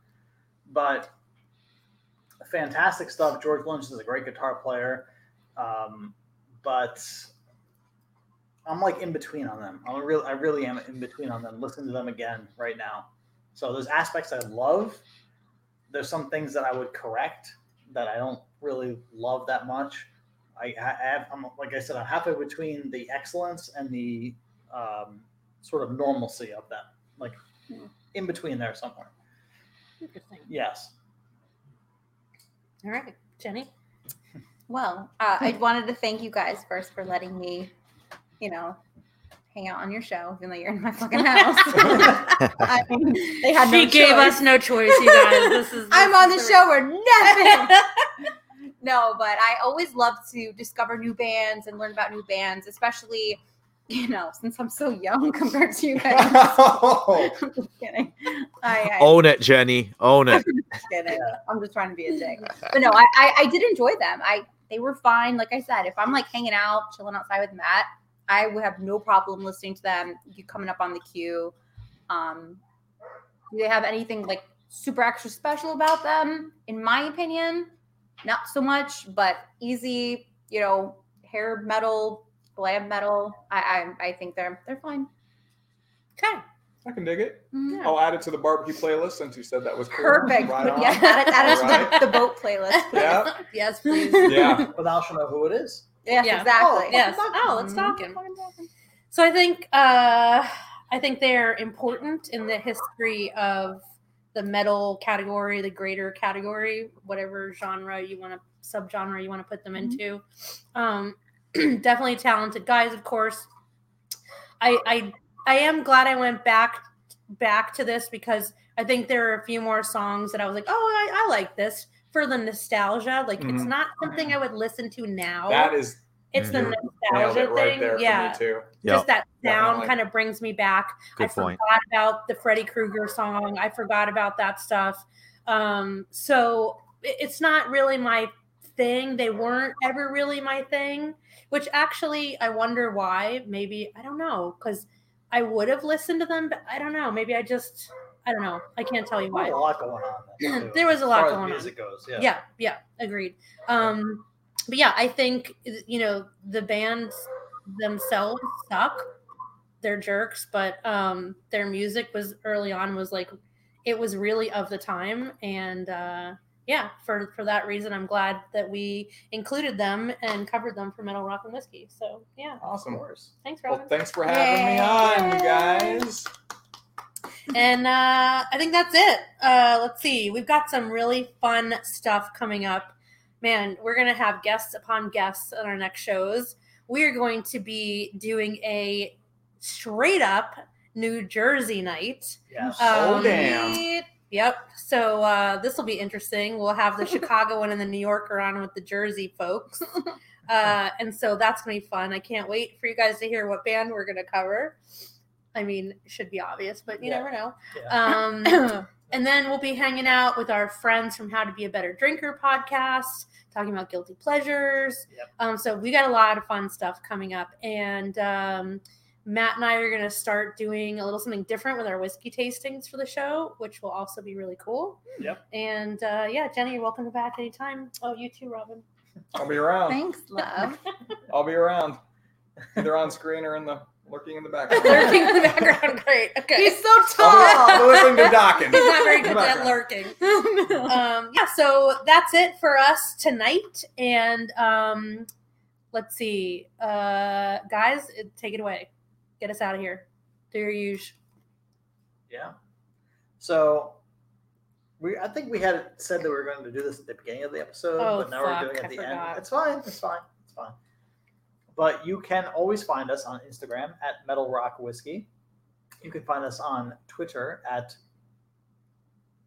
But fantastic stuff. George Lynch is a great guitar player. Um, but I'm like in between on them. I'm real. I really am in between on them. Listen to them again right now. So there's aspects I love. There's some things that I would correct that I don't really love that much. I, I have, I'm like I said, I'm halfway between the excellence and the um, sort of normalcy of them. Like in between there somewhere. Interesting. Yes. All right. Jenny? (laughs) Well, uh, I wanted to thank you guys first for letting me, you know, hang out on your show, even though you're in my fucking house. (laughs) (laughs) I mean, they had no she gave choice. us no choice, you guys. This is (laughs) I'm on the is show or nothing. no, but I always love to discover new bands and learn about new bands, especially, you know, since I'm so young compared to you guys. I'm just kidding. I, I Own it, Jenny. Own it. just kidding. I'm just trying to be a dick. But no, I, I I did enjoy them. I they were fine. Like I said, if I'm like hanging out, chilling outside with Matt, I would have no problem listening to them. You coming up on the queue. Um, do they have anything like super extra special about them? In my opinion, not so much. But easy, you know, hair metal, glam metal. I I, I think they're they're fine. Okay. I can dig it. Mhm. I'll add it to the barbecue playlist since you said that was cool. Perfect. Right yeah, add it, add it to the, the boat playlist. please. Yeah. (laughs) yes, please. Yeah. But now she'll know who it is. Yes, Yeah. exactly. yes. Oh, let's talk him. So I think uh, I think they're important in the history of the metal category, the greater category, whatever genre you want to subgenre you want to put them Mhm. into. Um, (clears throat) definitely talented guys, of course. I I I am glad I went back back to this because I think there are a few more songs that I was like, oh, I, I like this for the nostalgia. Like it's Mhm. not something I would listen to now. That is it's the you nailed nostalgia it right thing. there yeah too. Yep. just that sound Definitely. kind of brings me back. Good I point. forgot about the Freddy Krueger song. I forgot about that stuff. Um, so it's not really my thing. They weren't ever really my thing, which actually I wonder why. Maybe I don't know because I would have listened to them, but I don't know. Maybe I just I don't know. I can't tell you There's why. a lot going on. There, (clears throat) There was a lot far as going on. music goes. Yeah. yeah yeah agreed um but yeah i think you know the bands themselves suck they're jerks but um their music was early on was like it was really of the time and uh yeah for for that reason i'm glad that we included them and covered them for metal rock and whiskey so yeah Awesome. course. thanks Well, thanks for having me on, you guys. And uh, I think that's it. Uh, let's see. We've got some really fun stuff coming up. Man, we're going to have guests upon guests on our next shows. We are going to be doing a straight up New Jersey night. Yes. Oh, Um, damn. Yep. So uh, this will be interesting. We'll have the (laughs) Chicago one and the New Yorker on with the Jersey folks. (laughs) Uh, and so that's going to be fun. I can't wait for you guys to hear what band we're going to cover. I mean, should be obvious, but you Yeah. never know. Yeah. Um, (coughs) and then we'll be hanging out with our friends from How to Be a Better Drinker podcast, talking about guilty pleasures. Yep. Um, so we got a lot of fun stuff coming up, and um, Matt and I are going to start doing a little something different with our whiskey tastings for the show, which will also be really cool. Yep. And uh, yeah, Jenny, you're welcome back anytime. Oh, you too, Robin. I'll be around. Thanks, love. I'll be around. Either on screen or in the lurking in the background. (laughs) Lurking in the background. Great. Okay. He's so I'll tall. be listening to Dokken. He's not very good at lurking. (laughs) um, yeah, so that's it for us tonight. And um, let's see, uh, guys, take it away. Get us out of here. Do your usual. Yeah. So we I think we had said that we were going to do this at the beginning of the episode, Oh, but now fuck, we're doing it I at the forgot. end. It's fine. It's fine. It's fine. But you can always find us on Instagram at Metal Rock Whiskey. You can find us on Twitter at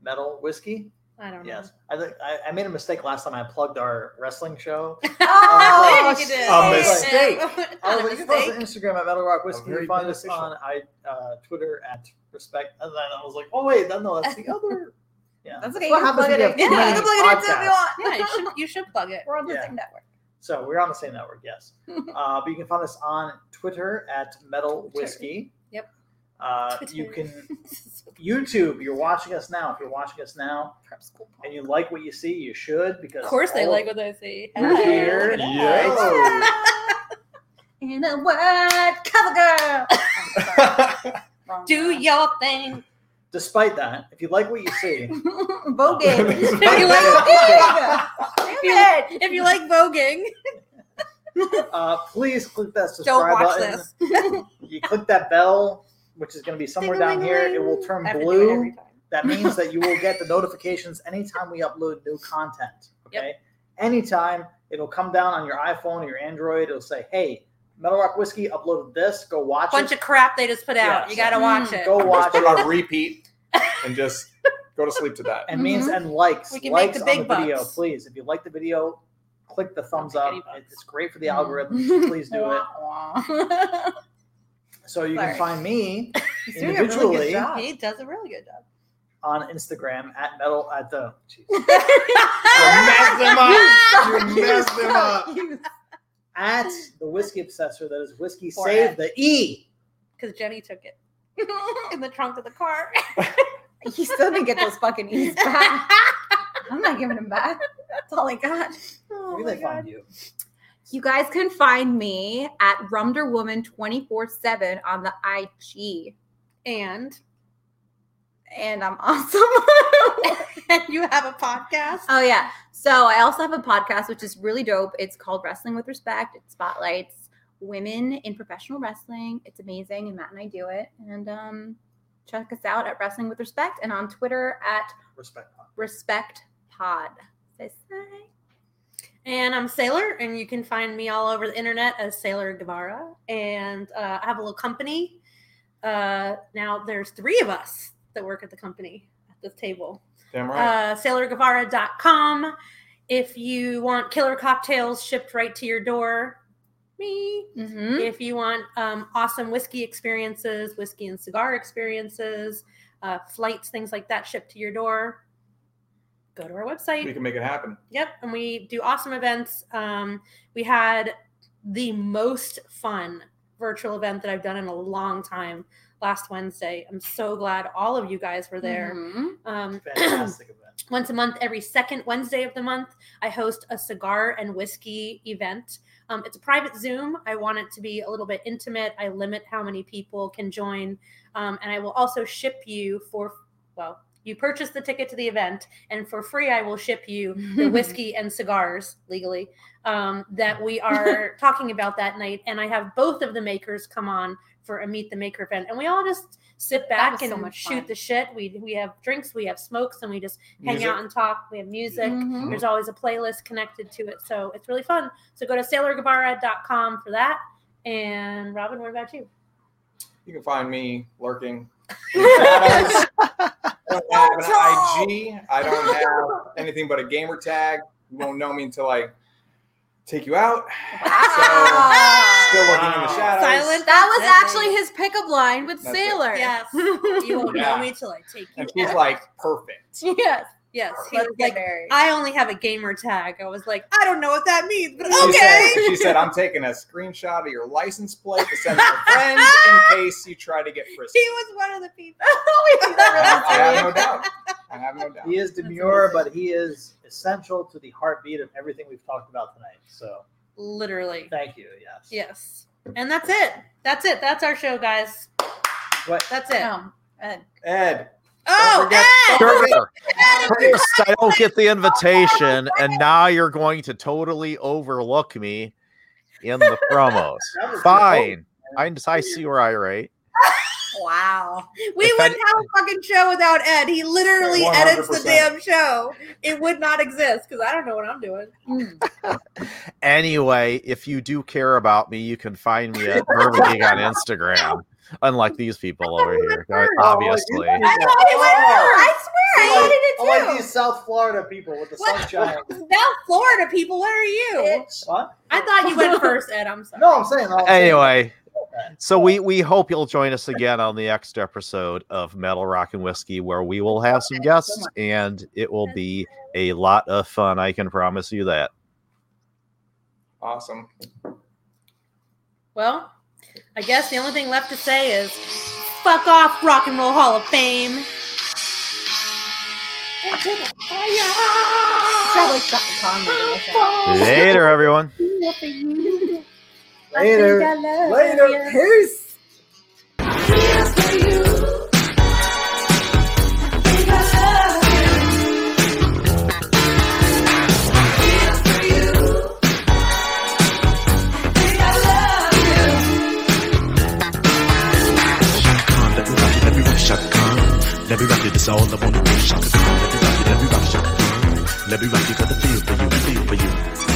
Metal Whiskey. I don't know. Yes, I think I, I made a mistake last time. I plugged our wrestling show. (laughs) Oh, (laughs) You did. a mistake. I Not was a like, you can find us mistake. on Instagram at Metal Rock Whiskey. You can find us on I uh, Twitter at Respect. And then I was like, oh wait, no, no, that's the other. (laughs) Yeah, That's okay. what you can happens plug when it you in. have too Yeah, you can plug it in if you want. Yeah, you should, you should plug it. We're on the Yeah. same network. So we're on the same network, yes. (laughs) uh, but you can find us on Twitter at Metal Whiskey. Yep. Uh, you can (laughs) YouTube. You're watching us now. If you're watching us now Prep school. and you like what you see, you should because Of course, they all like what they see. We're here. look at that. Yo. (laughs) In a word, cover girl. Sorry. Wrong Do your thing. Despite that, if you like what you see, (laughs) Voguing. (laughs) If you like (laughs) Damn it. if you like voguing, uh, please click that don't subscribe watch button. this. You click that bell, which is going to be somewhere down here. It will turn I have to do it blue. every. That means that you will get the notifications anytime we upload new content. Yep. Okay. Anytime it'll come down on your iPhone or your Android, it'll say, "Hey, Metal Rock Whiskey uploaded this. Go watch a Bunch it. of crap they just put out. Yes. You got to watch it. Go Just watch put it." it on repeat and just go to sleep to that. And means and likes. We can make likes the big on the video, bucks. please. If you like the video, click the thumbs up. bucks. It's great for the Mm. algorithm. (laughs) please do it. (laughs) So you Sorry. can find me He's doing a really Individually. good job. He does a really good job. on Instagram at metal at the. Jeez. (laughs) You messed him up. You messed him up. At (gasps) the whiskey obsessor. That is whiskey Four save Fs. the E. Because Jenny took it (laughs) in the trunk of the car. (laughs) He still didn't get those fucking E's (laughs) back. I'm not giving them back. That's all I got. oh Where do my they find you? You guys can find me at Rumderwoman 24 7 on the IG. And And I'm (laughs) awesome. and you have a podcast. oh, yeah. So I also have a podcast, which is really dope. It's called Wrestling with Respect. It spotlights women in professional wrestling. It's amazing. And Matt and I do it. And um, check us out at Wrestling with Respect and on Twitter at Respect. Pod. Respect Pod. Say, say. And I'm Sailor, and you can find me all over the internet as Sailor Guevara. And uh, I have a little company. Uh, now there's three of us that work at the company at the table. Damn right. Uh, SailorGuevara.com. If you want killer cocktails shipped right to your door, me. Mhm. If you want um, awesome whiskey experiences, whiskey and cigar experiences, uh, flights, things like that shipped to your door, go to our website. we can make it happen. Yep, and we do awesome events. Um, we had the most fun virtual event that I've done in a long time last Wednesday. I'm so glad all of you guys were there. Mhm. Um, (clears throat) Fantastic event. once a month, every second Wednesday of the month, I host a cigar and whiskey event. Um, it's a private Zoom. I want it to be a little bit intimate. I limit how many people can join. Um, and I will also ship you for, well, you purchase the ticket to the event, and for free, I will ship you the (laughs) whiskey and cigars legally um, that we are (laughs) talking about that night. And I have both of the makers come on for a meet the maker event, and we all just sit back and so much shoot fun. the shit. We we have drinks, we have smokes, and we just hang Music. out and talk. We have music. Mhm. There's always a playlist connected to it, so it's really fun. So go to sailorguevara.com for that. And Robin, what about you? You can find me lurking. in. (laughs) I don't have an IG. I don't have (laughs) anything but a gamer tag. You won't know me until I take you out. Wow. Still lurking in the shadows. Silent. That was That's actually his pickup line with That's it. Sailor. Yes. (laughs) You won't Yeah. know me till I take you. And she's out. like, perfect. yes. Yes, he Let's was get like, married. I only have a gamer tag. I was like, I don't know what that means, but She okay. said, she said, I'm taking a screenshot of your license plate to send to your friends in (laughs) case you try to get frisky. He was one of the people. (laughs) I, I have no doubt. I have no doubt. He is demure, but he is essential to the heartbeat of everything we've talked about tonight. So Literally. thank you. Yes. Yes. And that's it. That's it. That's our show, guys. What? That's it. Um, Ed, Ed, Oh, forget- Ed! don't Sure. First, I don't get the invitation, and now you're going to totally overlook me in the (laughs) promos. That was Fine. I, I see where I rate. (laughs) wow. We If wouldn't any- have a fucking show without Ed. He literally Yeah, edits the damn show. It would not exist because I don't know what I'm doing. Mm. (laughs) Anyway, if you do care about me, you can find me at Bourbon Gig on Instagram. Unlike these people over here, uh, Oh, obviously. I thought he went Oh. I swear I like- edited I it like too. these South Florida people with the What? sunshine. (laughs) South Florida people, what are you? What? I thought you went first, Ed. I'm sorry. No, I'm saying. I'm saying- Anyway, so we we hope you'll join us again on the next episode of Metal Rock and Whiskey, where we will have some guests, and it will be a lot of fun. I can promise you that. awesome. Well, I guess the only thing left to say is fuck off, Rock and Roll Hall of Fame. Probably Chaka Khan movie, I think. Later, everyone. Later. Later. Peace. Khan, let me rock it, let me rock it, Chaka Let me rock it, it's all I wanna do, Chaka Khan. Let me rock it, let me rock it, Chaka Khan. Let me rock it, got the feel for you, feel for you.